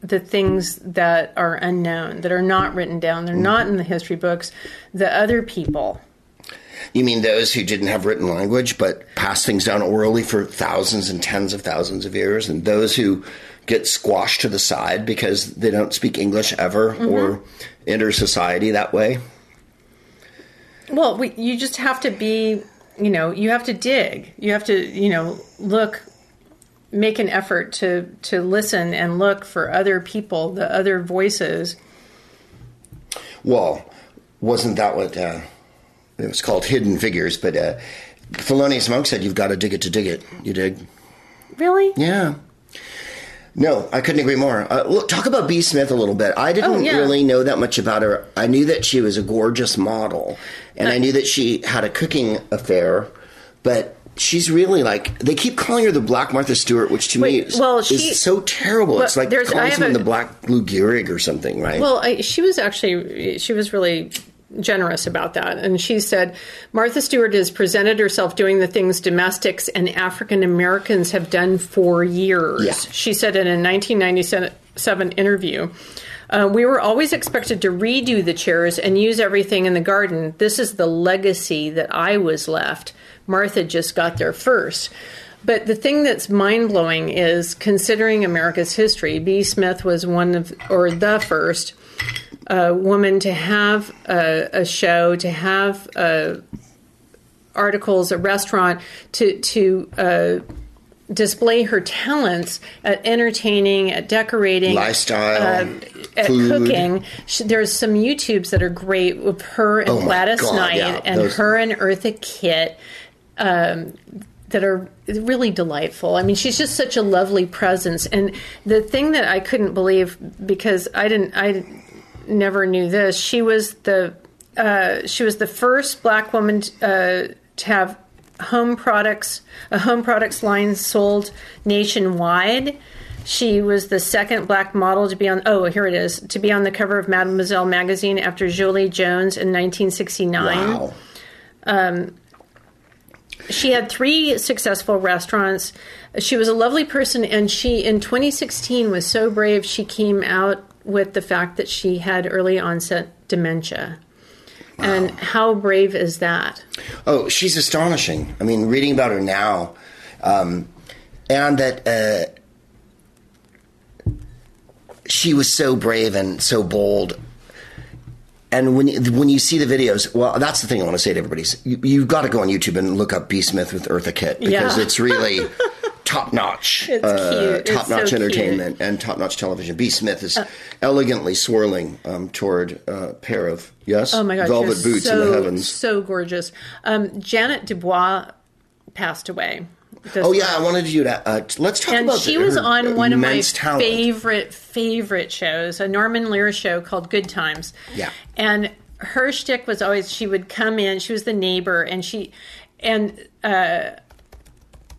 the things that are unknown, that are not written down, they're not Mm-hmm. in the history books. The other people, You mean those who didn't have written language but passed things down orally for thousands and tens of thousands of years, and those who get squashed to the side because they don't speak English ever Mm-hmm. or enter society that way. Well, we, you just have to be, you know, you have to dig. You have to, you know, look, make an effort to to listen and look for other people, the other voices. Well, wasn't that what uh, it was called? Hidden figures, but uh, Thelonious Monk said you've got to dig it to dig it. You dig? Really? Yeah. No, I couldn't agree more. Uh, look, talk about B. Smith a little bit. I didn't Oh, yeah. really know that much about her. I knew that she was a gorgeous model, and I knew that she had a cooking affair, but she's really like they keep calling her the Black Martha Stewart, which to me is, well, is so terrible. Well, it's like calling someone a- the Black Lou Gehrig or something, right? Well, I, she was actually she was really generous about that, and she said Martha Stewart has presented herself doing the things domestics and African Americans have done for years. Yeah. She said in a 1997 interview. Uh, we were always expected to redo the chairs and use everything in the garden. This is the legacy that I was left. Martha just got there first. But the thing that's mind blowing is considering America's history, B. Smith was one of, or the first uh, woman to have a, a show, to have uh, articles, a restaurant, to to uh, display her talents at entertaining, at decorating, Lifestyle, uh, at food. cooking. Sh- There's some YouTubes that are great with her and Oh Gladys God, Knight yeah, and those- her and Eartha Kitt. Um, that are really delightful. I mean, she's just such a lovely presence. And the thing that I couldn't believe because I didn't, I never knew this. She was the uh, she was the first black woman uh, to have home products a home products line sold nationwide. She was the second black model to be on. Oh, here it is to be on the cover of Mademoiselle magazine after Julie Jones in 1969. wow. She had three successful restaurants. She was a lovely person, and she, in 2016, was so brave. She came out with the fact that she had early onset dementia. And how brave is that? Oh, she's astonishing. I mean, reading about her now, um, and that uh, she was so brave and so bold. And when you- when you see the videos, well, that's the thing I want to say to everybody: is you, you've got to go on YouTube and look up B. Smith with Eartha Kitt because Yeah. it's really top notch, It's cute. It's top notch so cute. Uh, entertainment and top notch television. B. Smith is elegantly swirling um, toward a pair of yes, Oh my God, velvet boots so, in the heavens. So gorgeous. Um, Ja'Net DuBois passed away. Oh yeah, I wanted you to uh, let's talk and about she the- was on one of my talent. favorite favorite shows, a Norman Lear show called Good Times. Yeah. and her shtick was always she would come in. She was the neighbor, and she and uh,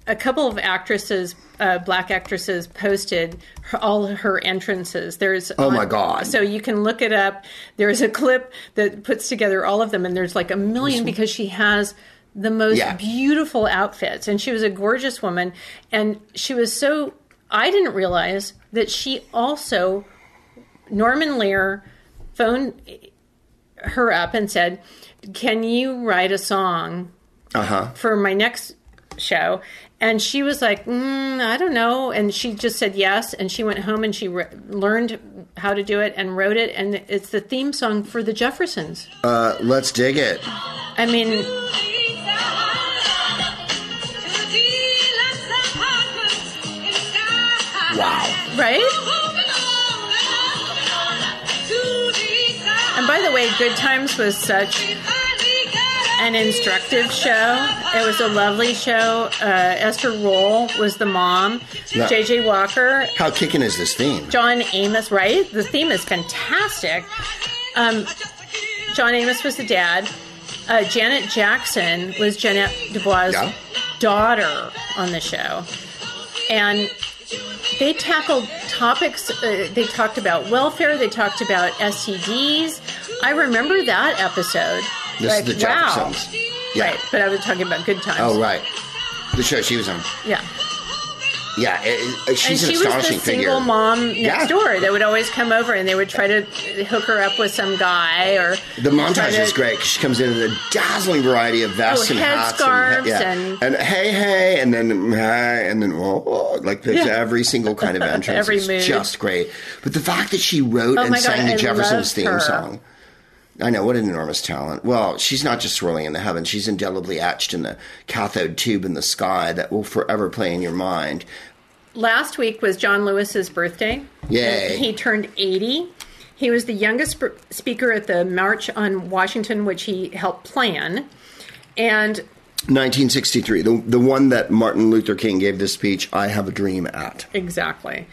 a couple of actresses, uh, black actresses, posted her, all her entrances. There's Oh, my God. So you can look it up. There's a clip that puts together all of them, and there's like a million because she has the most Yeah. beautiful outfits, and she was a gorgeous woman, and she was so. I didn't realize that she also Norman Lear phoned her up and said, "Can you write a song Uh huh. for my next show?" And she was like, mm, "I don't know," and she just said yes. And she went home and she re- learned how to do it and wrote it, and it's the theme song for the Jeffersons. Uh, let's dig it. I mean, Wow. right? And by the way, Good Times was such an instructive show. It was a lovely show. Uh, Esther Rolle was the mom. J.J. Walker, How kicking is this theme? John Amos, right? The theme is fantastic. Um, John Amos was the dad. Uh, Janet Jackson was Ja'Net DuBois' Yeah. daughter on the show. And they tackled topics. Uh, they talked about welfare. They talked about STDs. I remember that episode. This Like, is the wow. Jeffersons. Yeah. Right, but I was talking about good times. Oh right. The show she was on. Yeah. Yeah, it, it, uh, she's and an she was astonishing the single mom next Yeah. door that would always come over and they would try to hook her up with some guy or The montage to- is great. She comes in in a dazzling variety of vests Oh, and hats, and, yeah. and- and hey, hey, and then mm, hey, and then oh, oh, like there's Yeah. every single kind of entrance. Every is mood. just great. But the fact that she wrote Oh and my God, sang the I Jeffersons theme her. song. I know what an enormous talent. Well, she's not just swirling in the heavens; she's indelibly etched in the cathode tube in the sky that will forever play in your mind. Last week was John Lewis's birthday. Yay. He turned 80. He was the youngest sp- speaker at the March on Washington, which he helped plan. And 1963, the the one that Martin Luther King gave this speech, "I Have a Dream" at. Exactly.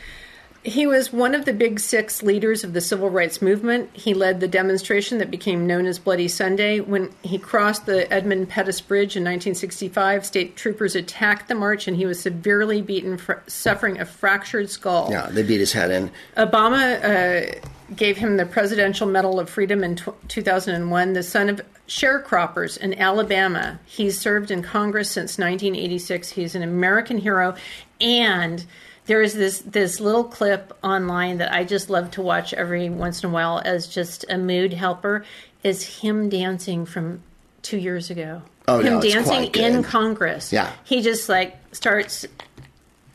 He was one of the big six leaders of the civil rights movement. He led the demonstration that became known as Bloody Sunday. When he crossed the Edmund Pettus Bridge in 1965, state troopers attacked the march and he was severely beaten, fr- suffering a fractured skull. Yeah, they beat his head in. Obama uh, gave him the Presidential Medal of Freedom in tw 2001, the son of sharecroppers in Alabama. He's served in Congress since 1986. He's an American hero. And there is this, this little clip online that I just love to watch every once in a while as just a mood helper is him dancing from two years ago. Oh, him no, dancing in. Congress. Yeah. He just like starts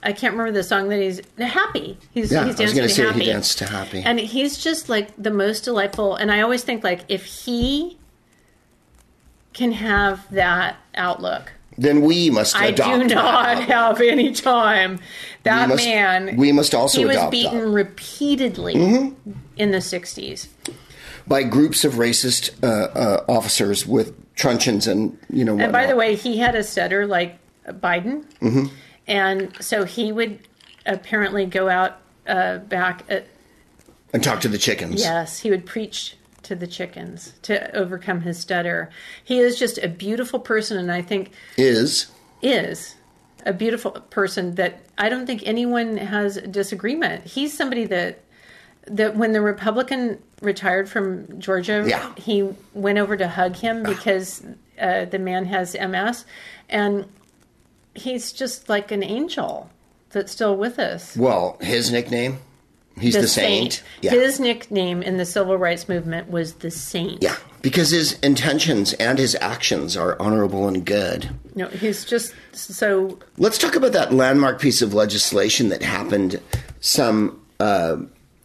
I can't remember the song that he's happy. He's Yeah, he's I was dancing to say he happy. danced to Happy. and he's just like the most delightful. And I always think like if he can have that outlook, Then we must I adopt do not have any time. That We must- man, we must also he was beaten that. Mm-hmm. repeatedly in the '60s. by groups of racist uh, uh, officers with truncheons and you know. And by the way, he had a stutter like Biden, Mm-hmm. and so he would apparently go out uh, back at and talk to the chickens. Yes, he would preach to the chickens to overcome his stutter. He is just a beautiful person, and I think Is is a beautiful person that I don't think anyone has a disagreement. He's somebody that that when the Republican retired from Georgia, Yeah. he went over to hug him because uh, the man has MS, and he's just like an angel that's still with us. well his nickname. He's the, saint. Yeah. His nickname in the civil rights movement was the Saint. yeah, because his intentions and his actions are honorable and good. No, he's just so. Let's talk about that landmark piece of legislation that happened some, uh,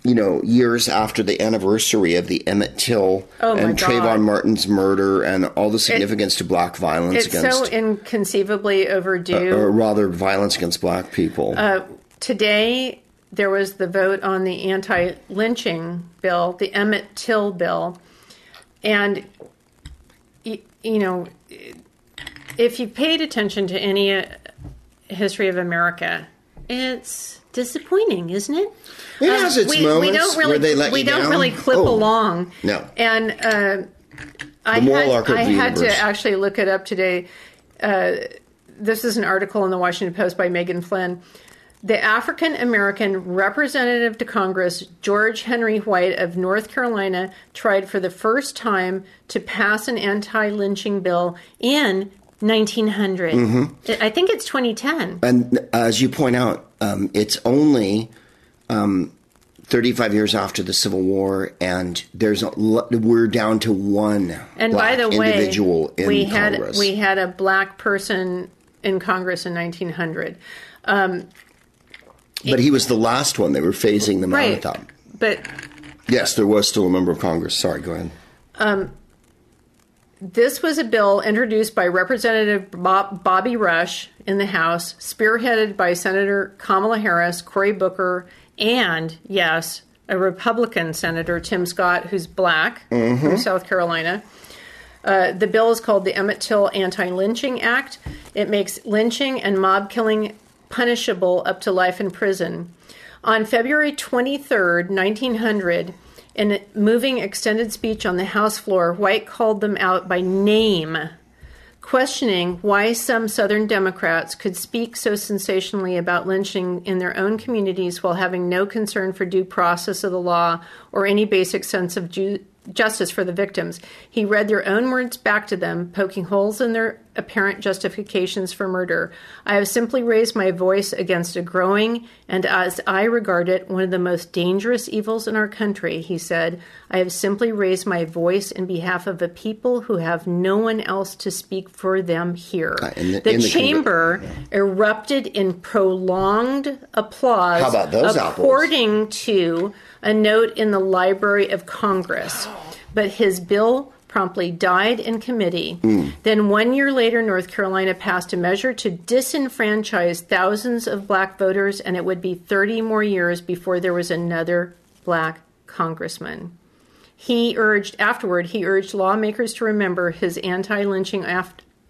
you know, years after the anniversary of the Emmett Till Oh, and God. Trayvon Martin's murder and all the significance to black violence It's against, so inconceivably overdue. or rather, violence against black people. Uh, Today, there was the vote on the anti lynching bill, the Emmett Till bill. And, you know, if you've paid attention to any uh, history of America, it's disappointing, isn't it? It has its we, we don't really where they let we you don't down. really clip Oh, along. no. and uh, I had, I had to actually look it up today. Uh, this is an article in the Washington Post by Meagan Flynn. The African American representative to Congress, George Henry White of North Carolina, tried for the first time to pass an anti lynching bill in 1900. Mm-hmm. I think it's 2010. And as you point out, um, it's only um, 35 years after the Civil War, and there's a, we're down to one And black by the way, individual in we had Congress. we had a black person in Congress in 1900. But he was the last one. They were phasing them out Right. at that. But Yes, there was still a member of Congress. Sorry, go ahead. Um, this was a bill introduced by Representative Bob, Bobby Rush in the House, spearheaded by Senator Kamala Harris, Cory Booker, and yes, a Republican Senator Tim Scott, who's black from South Carolina. Uh, the bill is called the Emmett Till Anti Lynching Act. It makes lynching and mob killing punishable up to life in prison. On February 23, 1900, in a moving extended speech on the House floor, White called them out by name, questioning why some Southern Democrats could speak so sensationally about lynching in their own communities while having no concern for due process of the law or any basic sense of ju- justice for the victims. He read their own words back to them, poking holes in their apparent justifications for murder. I have simply raised my voice against a growing and, as I regard it, one of the most dangerous evils in our country, he said. I have simply raised my voice in behalf of a people who have no one else to speak for them here. Uh, the- the, chamber erupted in prolonged applause. How about those apples? according to a note in the Library of Congress. But his bill promptly died in committee. Hmm. Then, one year later, North Carolina passed a measure to disenfranchise thousands of black voters, and it would be 30 more years before there was another black congressman. He urged, afterward, he urged lawmakers to remember his anti lynching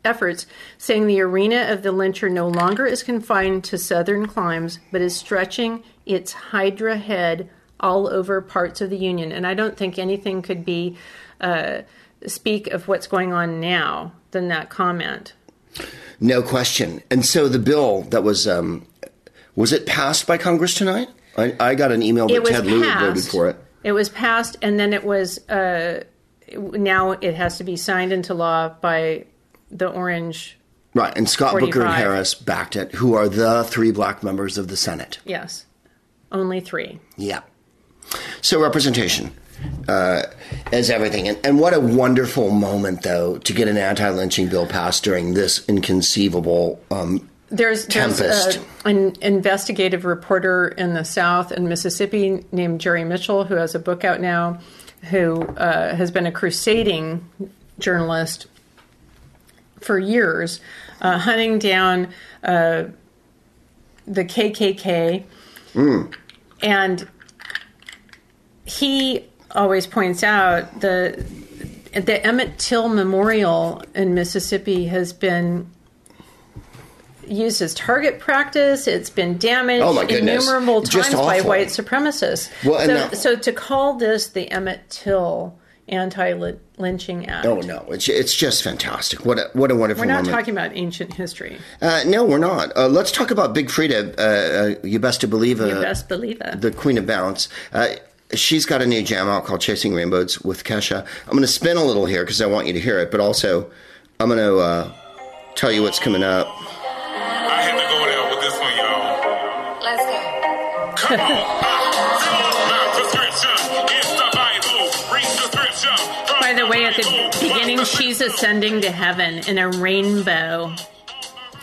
efforts, saying the arena of the lyncher no longer is confined to southern climes, but is stretching its hydra head all over parts of the Union. And I don't think anything could be uh, speak of what's going on now than that comment. No question. And so the bill that was um, was it passed by Congress tonight? I, I got an email that Ted Lieu voted for it. It was passed, and then it was. Uh, now it has to be signed into law by the Orange. Right, and Scott Booker and Harris backed it, who are the three black members of the Senate. Yes, only three. Yeah. So representation uh, is everything, and, and what a wonderful moment, though, to get an anti-lynching bill passed during this inconceivable. Um, There's, there's Tempest. a, an investigative reporter in the South in Mississippi named Jerry Mitchell, who has a book out now, who uh, has been a crusading journalist for years, uh, hunting down uh, the KKK. And he always points out the the Emmett Till Memorial in Mississippi has been used as target practice. It's been damaged Oh, innumerable times by white supremacists. Well, so, now- so to call this the Emmett Till anti-lynching act. oh no, it's it's just fantastic. What a what a wonderful We're not moment. talking about ancient history. uh, no, we're not. Uh, let's talk about Big Freedia. Uh, uh, you best to believe. Uh, You best believe it. the Queen of Bounce. She's got a new jam out called Chasing Rainbows with Kesha. I'm going to spin a little here because I want you to hear it, but also I'm going to uh, tell you what's coming up. I had to go there with this one, y'all. Let's go. Come on. Fill up my prescription. It's the Bible. Read the scripture. from By the way, at the beginning, she's ascending to heaven in a rainbow.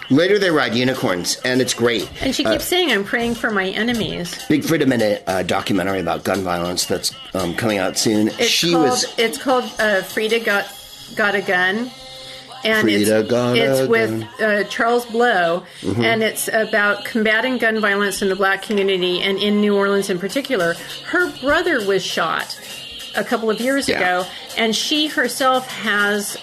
Later, they ride unicorns, and it's great. And she keeps saying, I'm praying for my enemies. Big Freedia Minute uh, documentary about gun violence that's um, coming out soon. It's she called, was It's called uh, Freedia Got, Got a Gun. And Freedia it's, Got it's a with Gun. Mm-hmm. uh, Charles Blow, and it's about combating gun violence in the black community and in New Orleans in particular. Her brother was shot a couple of years Yeah. ago, and she herself has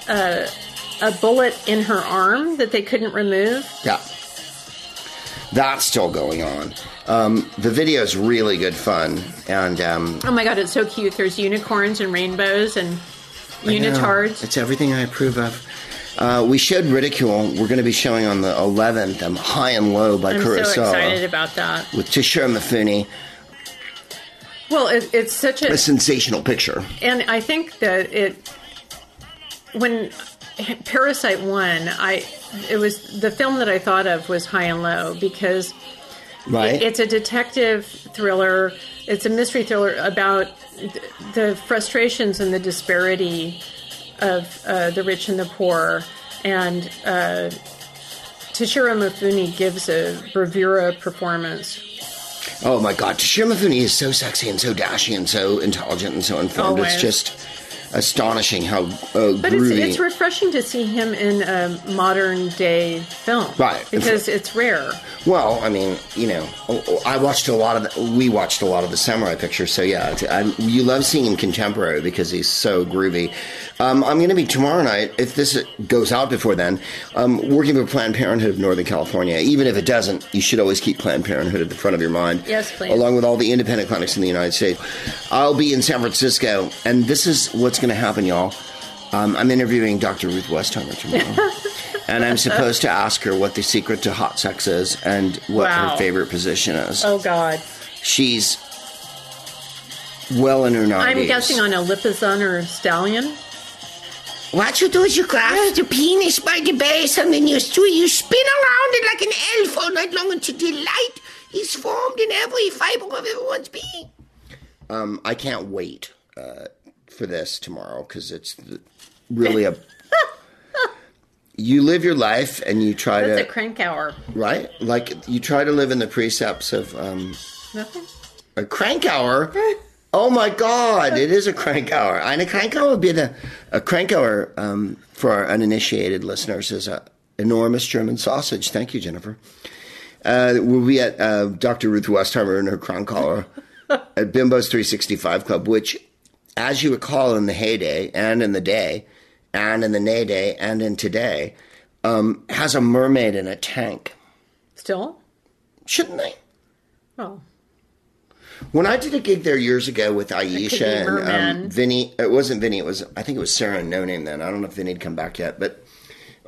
a, a bullet in her arm that they couldn't remove. yeah. That's still going on. Um, the video is really good fun, and um, Oh my god, it's so cute. There's unicorns and rainbows and Yeah, unitards. It's everything I approve of. Uh, we showed Ridicule. We're going to be showing on the 11th. Um, High and Low by I'm Kurosawa so excited about that. with Toshiro Mifune. Well, it, it's such a A sensational picture. and I think that it when Parasite won, I it was the film that I thought of was High and Low because Right? it's a detective thriller. It's a mystery thriller about th- the frustrations and the disparity of uh, the rich and the poor. And uh, Toshiro Mifune gives a bravura performance. oh my God. Toshiro Mifune is so sexy and so dashy and so intelligent and so informed. Always. It's just astonishing how uh, But it's, it's refreshing to see him in a modern day film. Right. Because it's rare. Well, I mean, you know, I watched a lot of the, we watched a lot of the samurai pictures. So yeah, it's- I, you love seeing him contemporary because he's so groovy. Um, I'm going to be tomorrow night if this goes out before then. Um, working for Planned Parenthood of Northern California. Even if it doesn't, you should always keep Planned Parenthood at the front of your mind. Yes, please. Along with all the independent clinics in the United States. I'll be in San Francisco, and this is what's going to happen, y'all. Um, I'm interviewing Dr. Ruth Westheimer tomorrow. and I'm supposed to ask her what the secret to hot sex is and what Wow. her favorite position is. Oh, God. She's well in her 90s. I'm guessing on a Lipizzan or a Stallion. What you do is you grasp the penis by the base and then you, you spin around it like an elf all night long until the light is formed in every fiber of everyone's being. Um, I can't wait uh, for this tomorrow because it's really a. you live your life and you try That's to a Krakauer. right, like you try to live in the precepts of um, Nothing. a Krakauer. Oh my God! It is a Krakauer, and a Krakauer would be the a Krakauer um, for our uninitiated listeners is a enormous German sausage. Thank you, Jennifer. Uh, we'll be at uh, Dr. Ruth Westheimer in her Krakauer at Bimbo's 365 Club, which, as you recall, in the heyday and in the day, and in the nay day and in today, um, has a mermaid in a tank. Still? Shouldn't they? Oh. When I did a gig there years ago with Aisha and um, Vinny, it wasn't Vinny. It was I think it was Sarah and No Name then. I don't know if Vinny had come back yet, but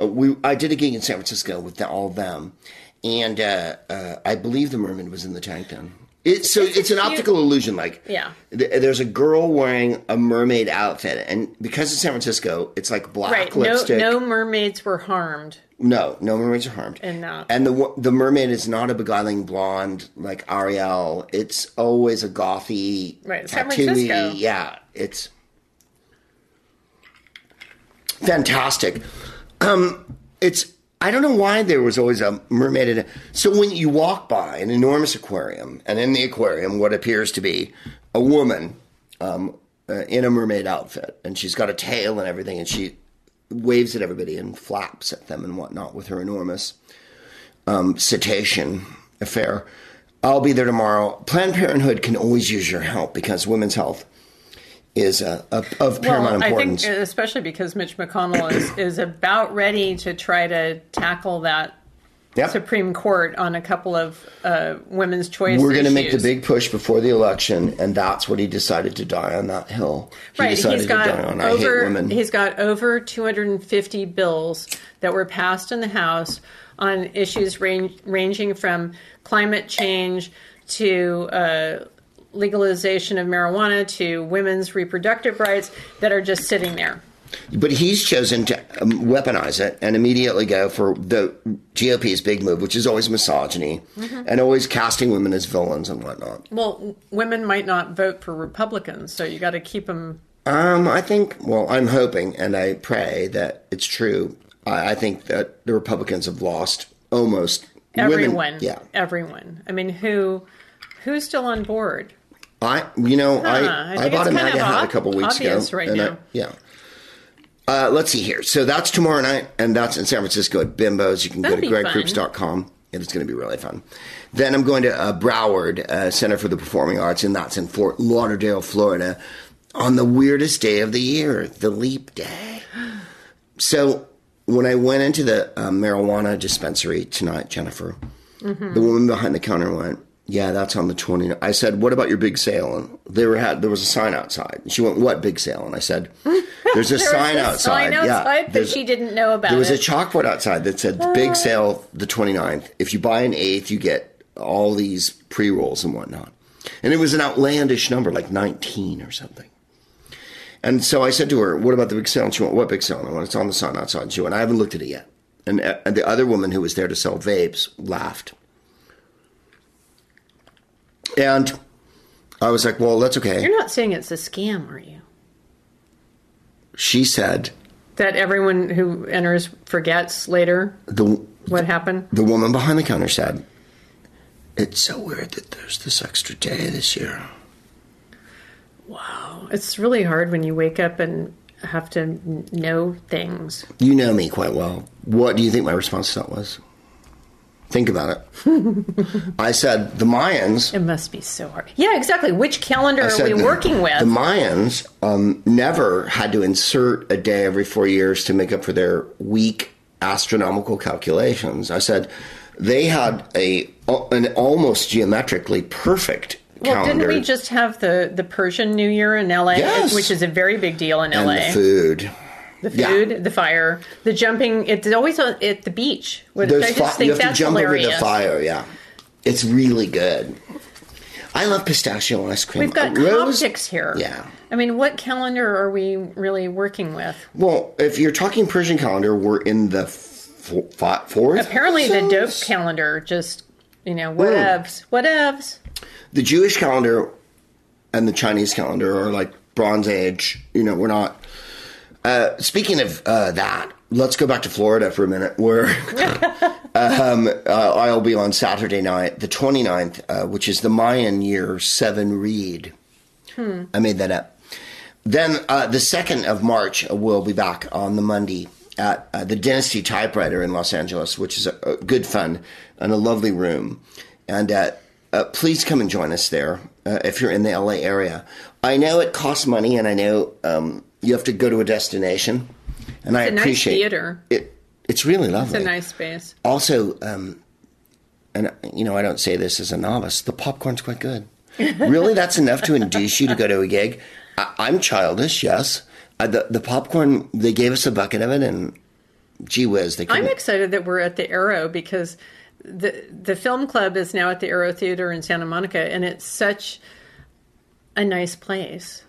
uh, we I did a gig in San Francisco with the, all of them, and uh, uh, I believe the mermaid was in the tank then. It, so it's, an cute- optical illusion. Like Yeah. th- there's a girl wearing a mermaid outfit, and because it's San Francisco, it's like black Right. No, lipstick. no mermaids were harmed. No, no mermaids are harmed. And not- And the the mermaid is not a beguiling blonde like Ariel. It's always a gothy, Right, San. Francisco. Yeah, it's fantastic. Um, it's I don't know why there was always a mermaid. In it. So when you walk by an enormous aquarium, and in the aquarium, what appears to be a woman um, uh, in a mermaid outfit, and she's got a tail and everything, and she waves at everybody and flaps at them and whatnot with her enormous um, cetacean affair. I'll be there tomorrow. Planned Parenthood can always use your help because women's health is uh, of, of paramount well, I importance. think especially because Mitch McConnell is, is about ready to try to tackle that Yep. Supreme Court on a couple of uh, women's choice. We're going to make the big push before the election, and that's what he decided to die on that hill. He Right, he's got to die on I hate over he's got over 250 bills that were passed in the House on issues range, ranging from climate change to uh, legalization of marijuana to women's reproductive rights that are just sitting there. But he's chosen to um, weaponize it and immediately go for the GOP's big move, which is always misogyny Mm-hmm. and always casting women as villains and whatnot. Well, women might not vote for Republicans, so you got to keep them. Um, I think, well, I'm hoping and I pray that it's true. I, I think that the Republicans have lost almost Everyone, Women, yeah. everyone. I mean, who who's still on board? I, you know, Huh, I I, I bought a MAGA hat a couple weeks ago. right and I- yeah. Uh, let's see here. So that's tomorrow night, and that's in San Francisco at Bimbo's. You can That'd go to fun. gregproops.com, and it's going to be really fun. Then I'm going to uh, Broward uh, Center for the Performing Arts, and that's in Fort Lauderdale, Florida, on the weirdest day of the year, the leap day. So when I went into the uh, marijuana dispensary tonight, Jennifer, Mm-hmm. the woman behind the counter went, "Yeah, that's on the 20." I said, "What about your big sale?" And they were had there was a sign outside. And she went, "What big sale?" And I said, "There's a There sign a outside." sign outside yeah, that she didn't know about There was a chalkboard outside that said, "Big sale, the 29th. If you buy an eighth, you get all these pre rolls and whatnot." And it was an outlandish number, like 19 or something. And so I said to her, "What about the big sale?" And she went, "What big sale?" And I went, "It's on the sign outside." And she went, "I haven't looked at it yet." And, uh, and the other woman who was there to sell vapes laughed. And I was like, "Well, that's okay." You're not saying it's a scam, are you? She said, That everyone who enters forgets later "The what happened. the woman behind the counter said, it's so weird that there's this extra day this year." Wow, it's really hard when you wake up and have to know things. You know me quite well. What do you think my response to that was? Think about it. I said the Mayans. It must be so hard. Yeah, exactly. Which calendar are we the- working with? The Mayans um, never had to insert a day every four years to make up for their weak astronomical calculations. I said they had a an almost geometrically perfect well, calendar. didn't we just have the the Persian New Year in LA, Yes. which is a very big deal in LA. and LA. The food. The Yeah. the fire, the jumping. It's always at the beach. Which There's I just fi- think you have to jump hilarious. over the fire. Yeah, it's really good. I love pistachio ice cream. We've got Uh, Rose- here. Yeah. I mean, what calendar are we really working with? Well, if you're talking Persian calendar, we're in the f- f- fourth. Apparently, the dope calendar just, you know, whatevs. Whatevs. the Jewish calendar and the Chinese calendar are like Bronze Age. You know, we're not. Uh, speaking of uh, that, let's go back to Florida for a minute, where um, uh, I'll be on Saturday night, the 29th, uh, which is the Mayan year seven read. I made that up. Then uh, the 2nd of March, uh, we'll be back on the Monday at uh, the Dynasty Typewriter in Los Angeles, which is a, a good fun and a lovely room. And uh, uh, please come and join us there uh, if you're in the LA area. I know it costs money, and I know um, you have to go to a destination. And I It's nice appreciate theater. it. It's really lovely. It's a nice space. Also, um, and you know, I don't say this as a novice. The popcorn's quite good. really, that's enough to induce you to go to a gig. I, I'm childish, yes. Uh, the the popcorn they gave us a bucket of it, and gee whiz, they I'm excited that we're at the Aero because the the film club is now at the Aero Theater in Santa Monica, and it's such a nice place.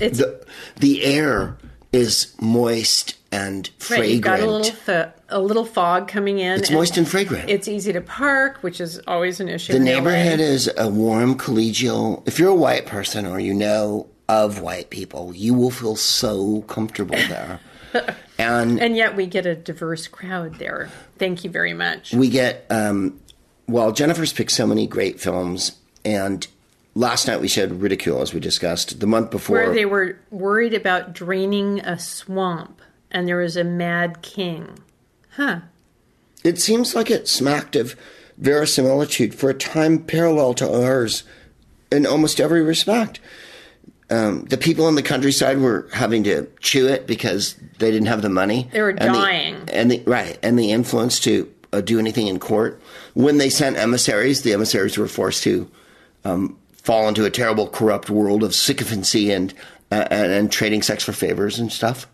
It's the the air is moist and right. You've got a little fo- a little fog coming in. it's moist and fragrant. It's easy to park, which is always an issue. the LA. neighborhood is a warm collegial. If you're a white person or you know of white people, you will feel so comfortable there. and and yet we get a diverse crowd there. Thank you very much. we get um, well jennifer's picked so many great films and last night we showed ridicule as we discussed the month before Where they were worried about draining a swamp, and there was a mad king. Huh. it seems like it smacked of verisimilitude for a time parallel to ours in almost every respect um, the people in the countryside were having to chew it because they didn't have the money. They were and the- dying. and the right and the influence to uh, do anything in court. When they sent emissaries, the emissaries were forced to um, fall into a terrible, corrupt world of sycophancy and, uh, and and trading sex for favors and stuff.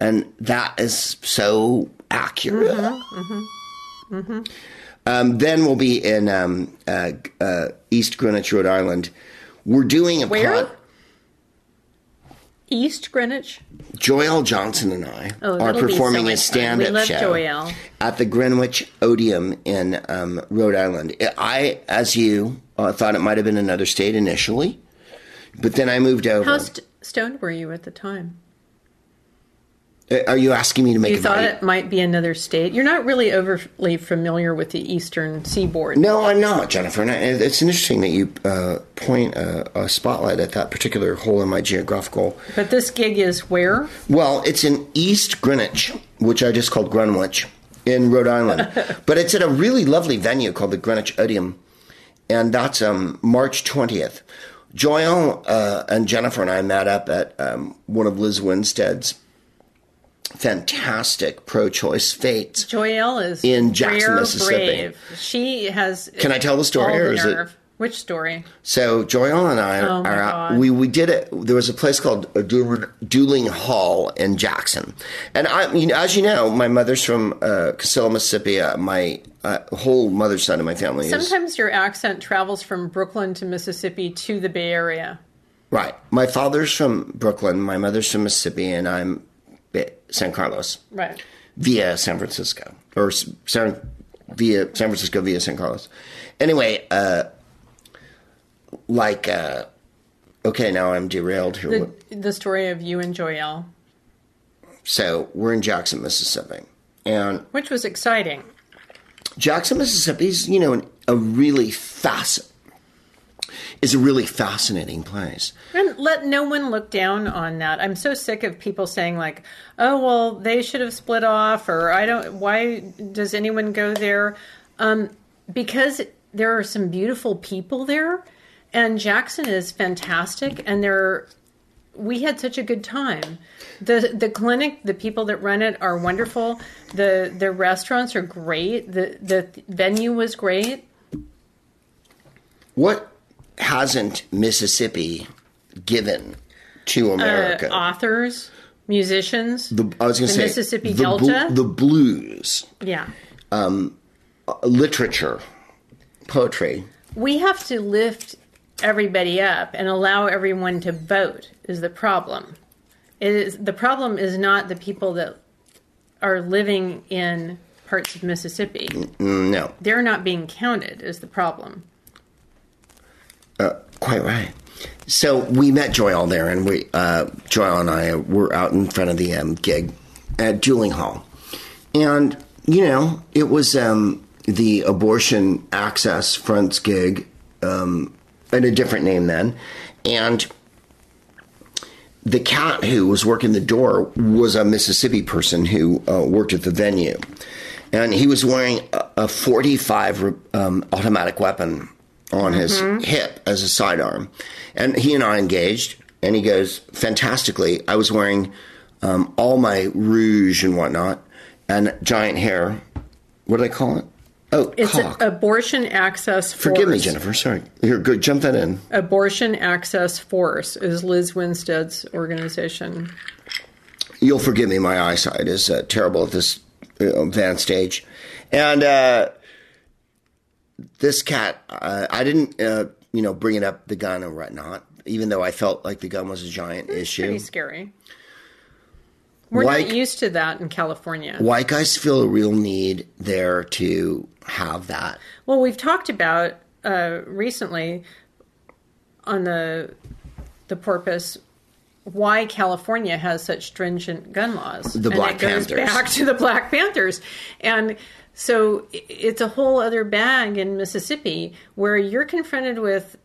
And that is so accurate. Um, then we'll be in um, uh, uh, East Greenwich, Rhode Island. We're doing a Where? plot. East Greenwich. Joyelle Johnson and I Oh, are performing so a stand-up show at the Greenwich Odeum in um, Rhode Island. I, as you, uh, thought it might have been another state initially, but then I moved over. How st- stoned were you at the time? Uh, Are you asking me to make You thought it might be another state. You're not really overly familiar with the eastern seaboard. No, I'm not, Jennifer. And I- it's interesting that you uh, point a, a spotlight at that particular hole in my geographical But this gig is where? Well, it's in East Greenwich, which I just called Greenwich, in Rhode Island. but it's at a really lovely venue called the Greenwich Odeum, and that's um, March 20th. Joyelle uh, and Jennifer and I met up at um, one of Lizz Winstead's fantastic pro-choice fetes. Joyelle is In Jackson, Mississippi. brave. She has. Can I tell the story, or is it- nerve. Which story? So Joyelle and I Oh, are out. We we did it. There was a place called Duling, Hall in Jackson, and I, you know, as you know, my mother's from uh, Casilla, Mississippi. Uh, my uh, whole mother's side of my family is Sometimes your accent travels from Brooklyn to Mississippi to the Bay Area. right. My father's from Brooklyn. My mother's from Mississippi, and I'm bi- San Carlos Right. via San Francisco or San via San Francisco via San Carlos. Anyway, uh, like uh, okay, now I'm derailed here. The, the story of you and Joyelle, So we're in Jackson, Mississippi, and which was exciting. Jackson, Mississippi's you know an, a really fast is a really fascinating place. And let no one look down on that. I'm so sick of people saying like, "Oh, well, they should have split off," or "I don't." Why does anyone go there? Um, because there are some beautiful people there, and Jackson is fantastic, and there. We had such a good time. the The clinic, the people that run it are wonderful. the The restaurants are great. the The venue was great. What hasn't Mississippi given to Uh, America? authors, musicians. the, I was going to say Mississippi the, bl- Delta. the blues, yeah. Um, literature, poetry. we have to lift everybody up and allow everyone to vote is the problem. It is the problem is not the people that are living in parts of Mississippi. No, They're not being counted is the problem. uh, quite right. So we met Joyelle there, and we uh, Joyelle and I were out in front of the um, gig at Duling Hall, and you know it was um, the abortion access fronts gig, um, and a different name then, and the cat who was working the door was a Mississippi person who uh, worked at the venue, and he was wearing a, a 45 um, automatic weapon on his hip as a sidearm, and he and I engaged, and he goes fantastically. I was wearing um, all my rouge and whatnot, and giant hair. What do they call it? Oh, It's cock. abortion access force. Forgive me, Jennifer. Sorry. Here, good. Jump that in. Abortion Access Force is Lizz Winstead's organization. you'll forgive me, my eyesight is uh, terrible at this uh, advanced age. And uh, this cat, uh, I didn't, uh, you know, bring it up the gun or whatnot, even though I felt like the gun was a giant issue. Pretty scary. We're Like- not used to that in California. White guys feel a real need there to have that. Well, we've talked about uh, recently on the the porpoise why California has such stringent gun laws. The and Black it goes Panthers. back to the Black Panthers, and so it's a whole other bag in Mississippi where you're confronted with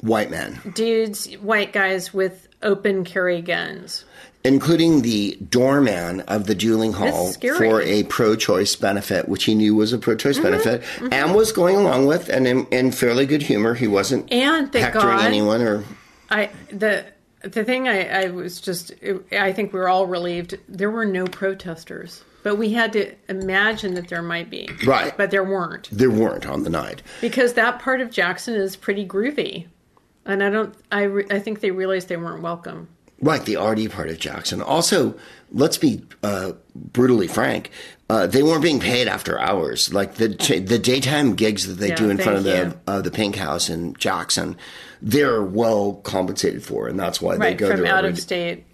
White men, dudes, white guys with open carry guns. Including the doorman of the Duling hall for a pro-choice benefit, which he knew was a pro-choice Mm-hmm. benefit, and was going along with, and in, in fairly good humor. He wasn't And hectoring God- anyone or I the the thing I, I was just I think we were all relieved there were no protesters, but we had to imagine that there might be. Right. but there weren't there weren't on the night. because that part of Jackson is pretty groovy, and I don't I re, I think they realized they weren't welcome. Right, the RD part of Jackson. Also, let's be uh, brutally frank. Uh, they weren't being paid after hours. Like the the daytime gigs that they Yeah, do in front of the uh, the Pink House in Jackson, they're well compensated for, and that's why they go from out of state.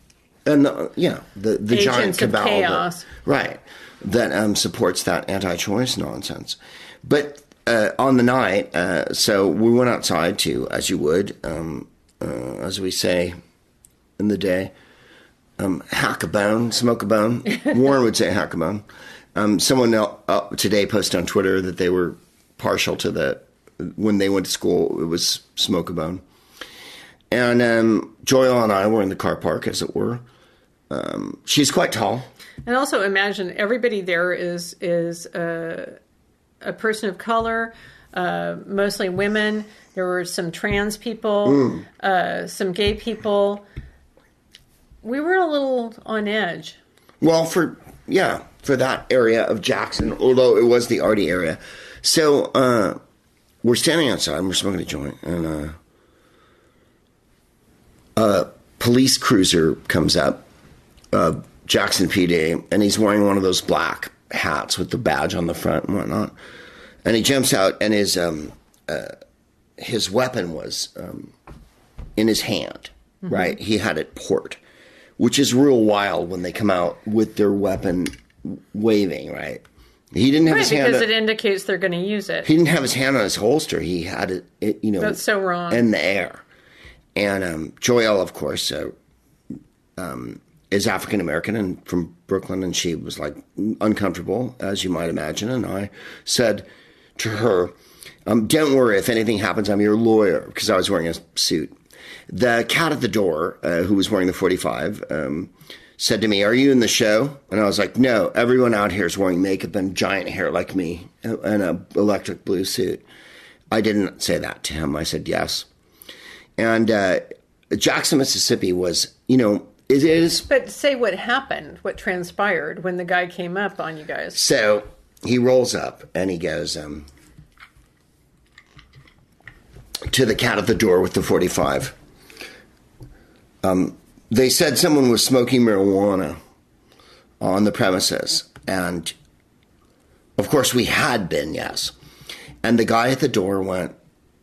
and the, yeah, the the giant Agents of cabal, that- chaos. right? That um, supports that anti-choice nonsense. But uh, on the night, uh, so we went outside to, as you would, um, uh, as we say in the day, um, hack a bone, smoke a bone. Warren would say hack a bone. Um, someone el- uh, today posted on Twitter that they were partial to the when they went to school. It was smoke a bone. And um, Joyelle and I were in the car park, as it were. Um, she's quite tall. And also imagine everybody there is is a, a person of color, uh, mostly women. There were some trans people, uh, some gay people. We were a little on edge. Well, for yeah, for that area of Jackson, although it was the arty area. So uh, we're standing outside, and we're smoking a joint, and uh, a police cruiser comes up, uh, Jackson PD, and he's wearing one of those black hats with the badge on the front and whatnot. And he jumps out, and his um, uh, his weapon was um, in his hand. Right, he had it port, which is real wild when they come out with their weapon waving. Right, he didn't have Right, his hand. because it indicates they're going to use it. he didn't have his hand on his holster. He had it, it you know, That's so wrong. in the air. And um, Joyelle, of course, uh, um, is African American and from Brooklyn, and she was like uncomfortable, as you might imagine. And I said to her, um, "Don't worry. If anything happens, I'm your lawyer," because I was wearing a suit. The cat at the door, uh, who was wearing the 45, um, said to me, Are you in the show? And I was like, No, everyone out here is wearing makeup and giant hair like me and an electric blue suit. I didn't say that to him. I said yes. And uh, Jackson, Mississippi was, you know, it is. But say what happened, what transpired when the guy came up on you guys. So he rolls up and he goes um, to the cat at the door with the 45. Um, they said someone was smoking marijuana on the premises. And of course, we had been, yes. And the guy at the door went,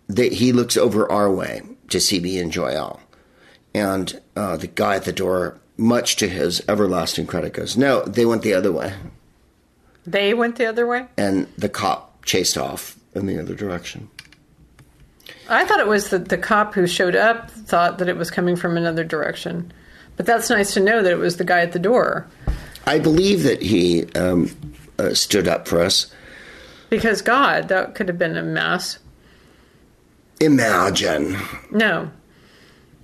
they, he looks over our way to see me and Joel. And uh, the guy at the door, much to his everlasting credit, goes, No, they went the other way. They went the other way. And the cop chased off in the other direction. I thought it was the, the cop who showed up thought that it was coming from another direction. But that's nice to know that it was the guy at the door. I believe that he um, uh, stood up for us. Because God, that could have been a mess. Imagine. No.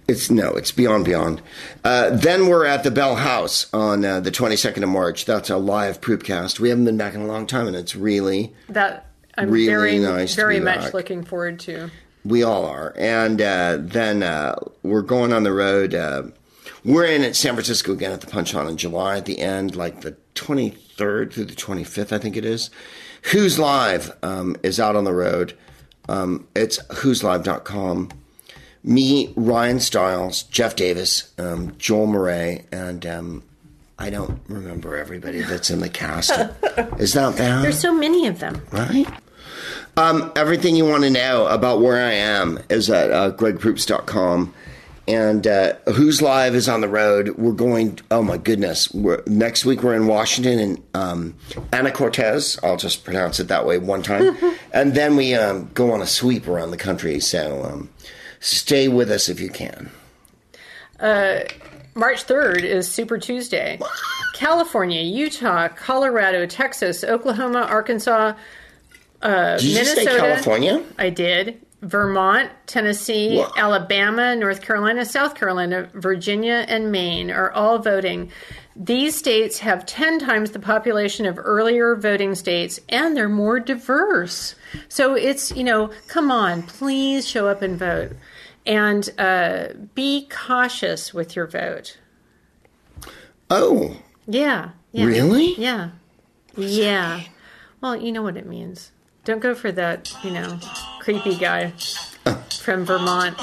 It's no, it's beyond beyond. Uh, then we're at the Bell House on uh, the 22nd of March. That's a live Proopcast. We haven't been back in a long time, and it's really That I'm Really very nice very much back. looking forward to. We all are. And uh, then uh, we're going on the road. Uh, we're in at San Francisco again at the Punch-On in July at the end, like the 23rd through the 25th, I think it is. Whose Live um, is out on the road. Um, it's who'slive.com. Me, Ryan Stiles, Jeff Davis, um, Joel Murray, and um, I don't remember everybody that's in the cast. is that bad? There's so many of them. right? Um, everything you want to know about where I am is at uh, gregproops.com. And uh, Whose Live is on the road. We're going, oh my goodness. We're, next week we're in Washington and um, Ana Cortez. I'll just pronounce it that way one time. and then we um, go on a sweep around the country. So um, stay with us if you can. March 3rd is Super Tuesday. California, Utah, Colorado, Texas, Oklahoma, Arkansas, Did you just say Minnesota. California? I did. Vermont, Tennessee, Wha- Alabama, North Carolina, South Carolina, Virginia, and Maine are all voting. These states have 10 times the population of earlier voting states and they're more diverse. So it's, you know, come on, please show up and vote. And uh, be cautious with your vote. Oh, Yeah. yeah. Really? Yeah. Yeah. Well, you know what it means. Don't go for that, you know, creepy guy from Vermont.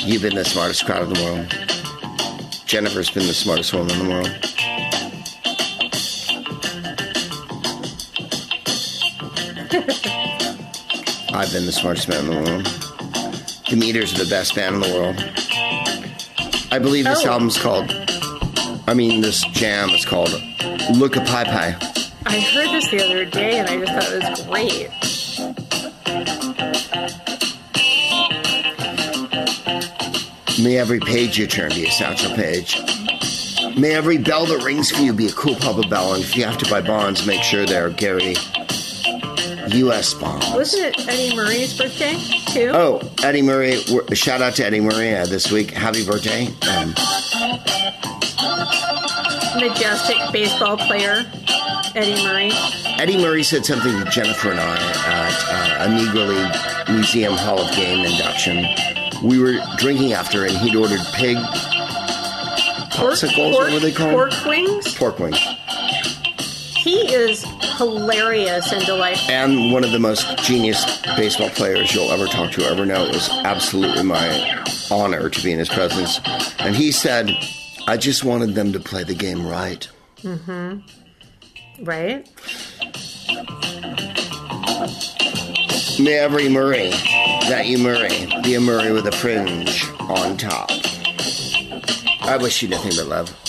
you've been the smartest crowd in the world. Jennifer's been the smartest woman in the world. I've been the smartest man in the world. The Meters are the best band in the world. I believe this Oh. album's called, I mean, this jam is called Look-Ka Py Py. I heard this the other day and I just thought it was great. May every page you turn be a Satchel Paige. May every bell that rings for you be a cool papa bell. And if you have to buy bonds, make sure they're Gary U.S. bonds. Wasn't it Eddie Murray's birthday, too? Oh, Eddie Murray. Shout out to Eddie Murray uh, this week. Happy birthday. Um, Majestic baseball player, Eddie Murray. Eddie Murray said something to Jennifer and I at uh, a Negro League Museum Hall of Game induction. We were drinking after, and he'd ordered pig popsicles. what were they called? pork wings. Pork wings. He is hilarious and delightful. and one of the most genius baseball players you'll ever talk to ever know. It was absolutely my honor to be in his presence. And he said, I just wanted them to play the game right. Right? May every Murray that you Murray be a Murray with a fringe on top. I wish you nothing but love.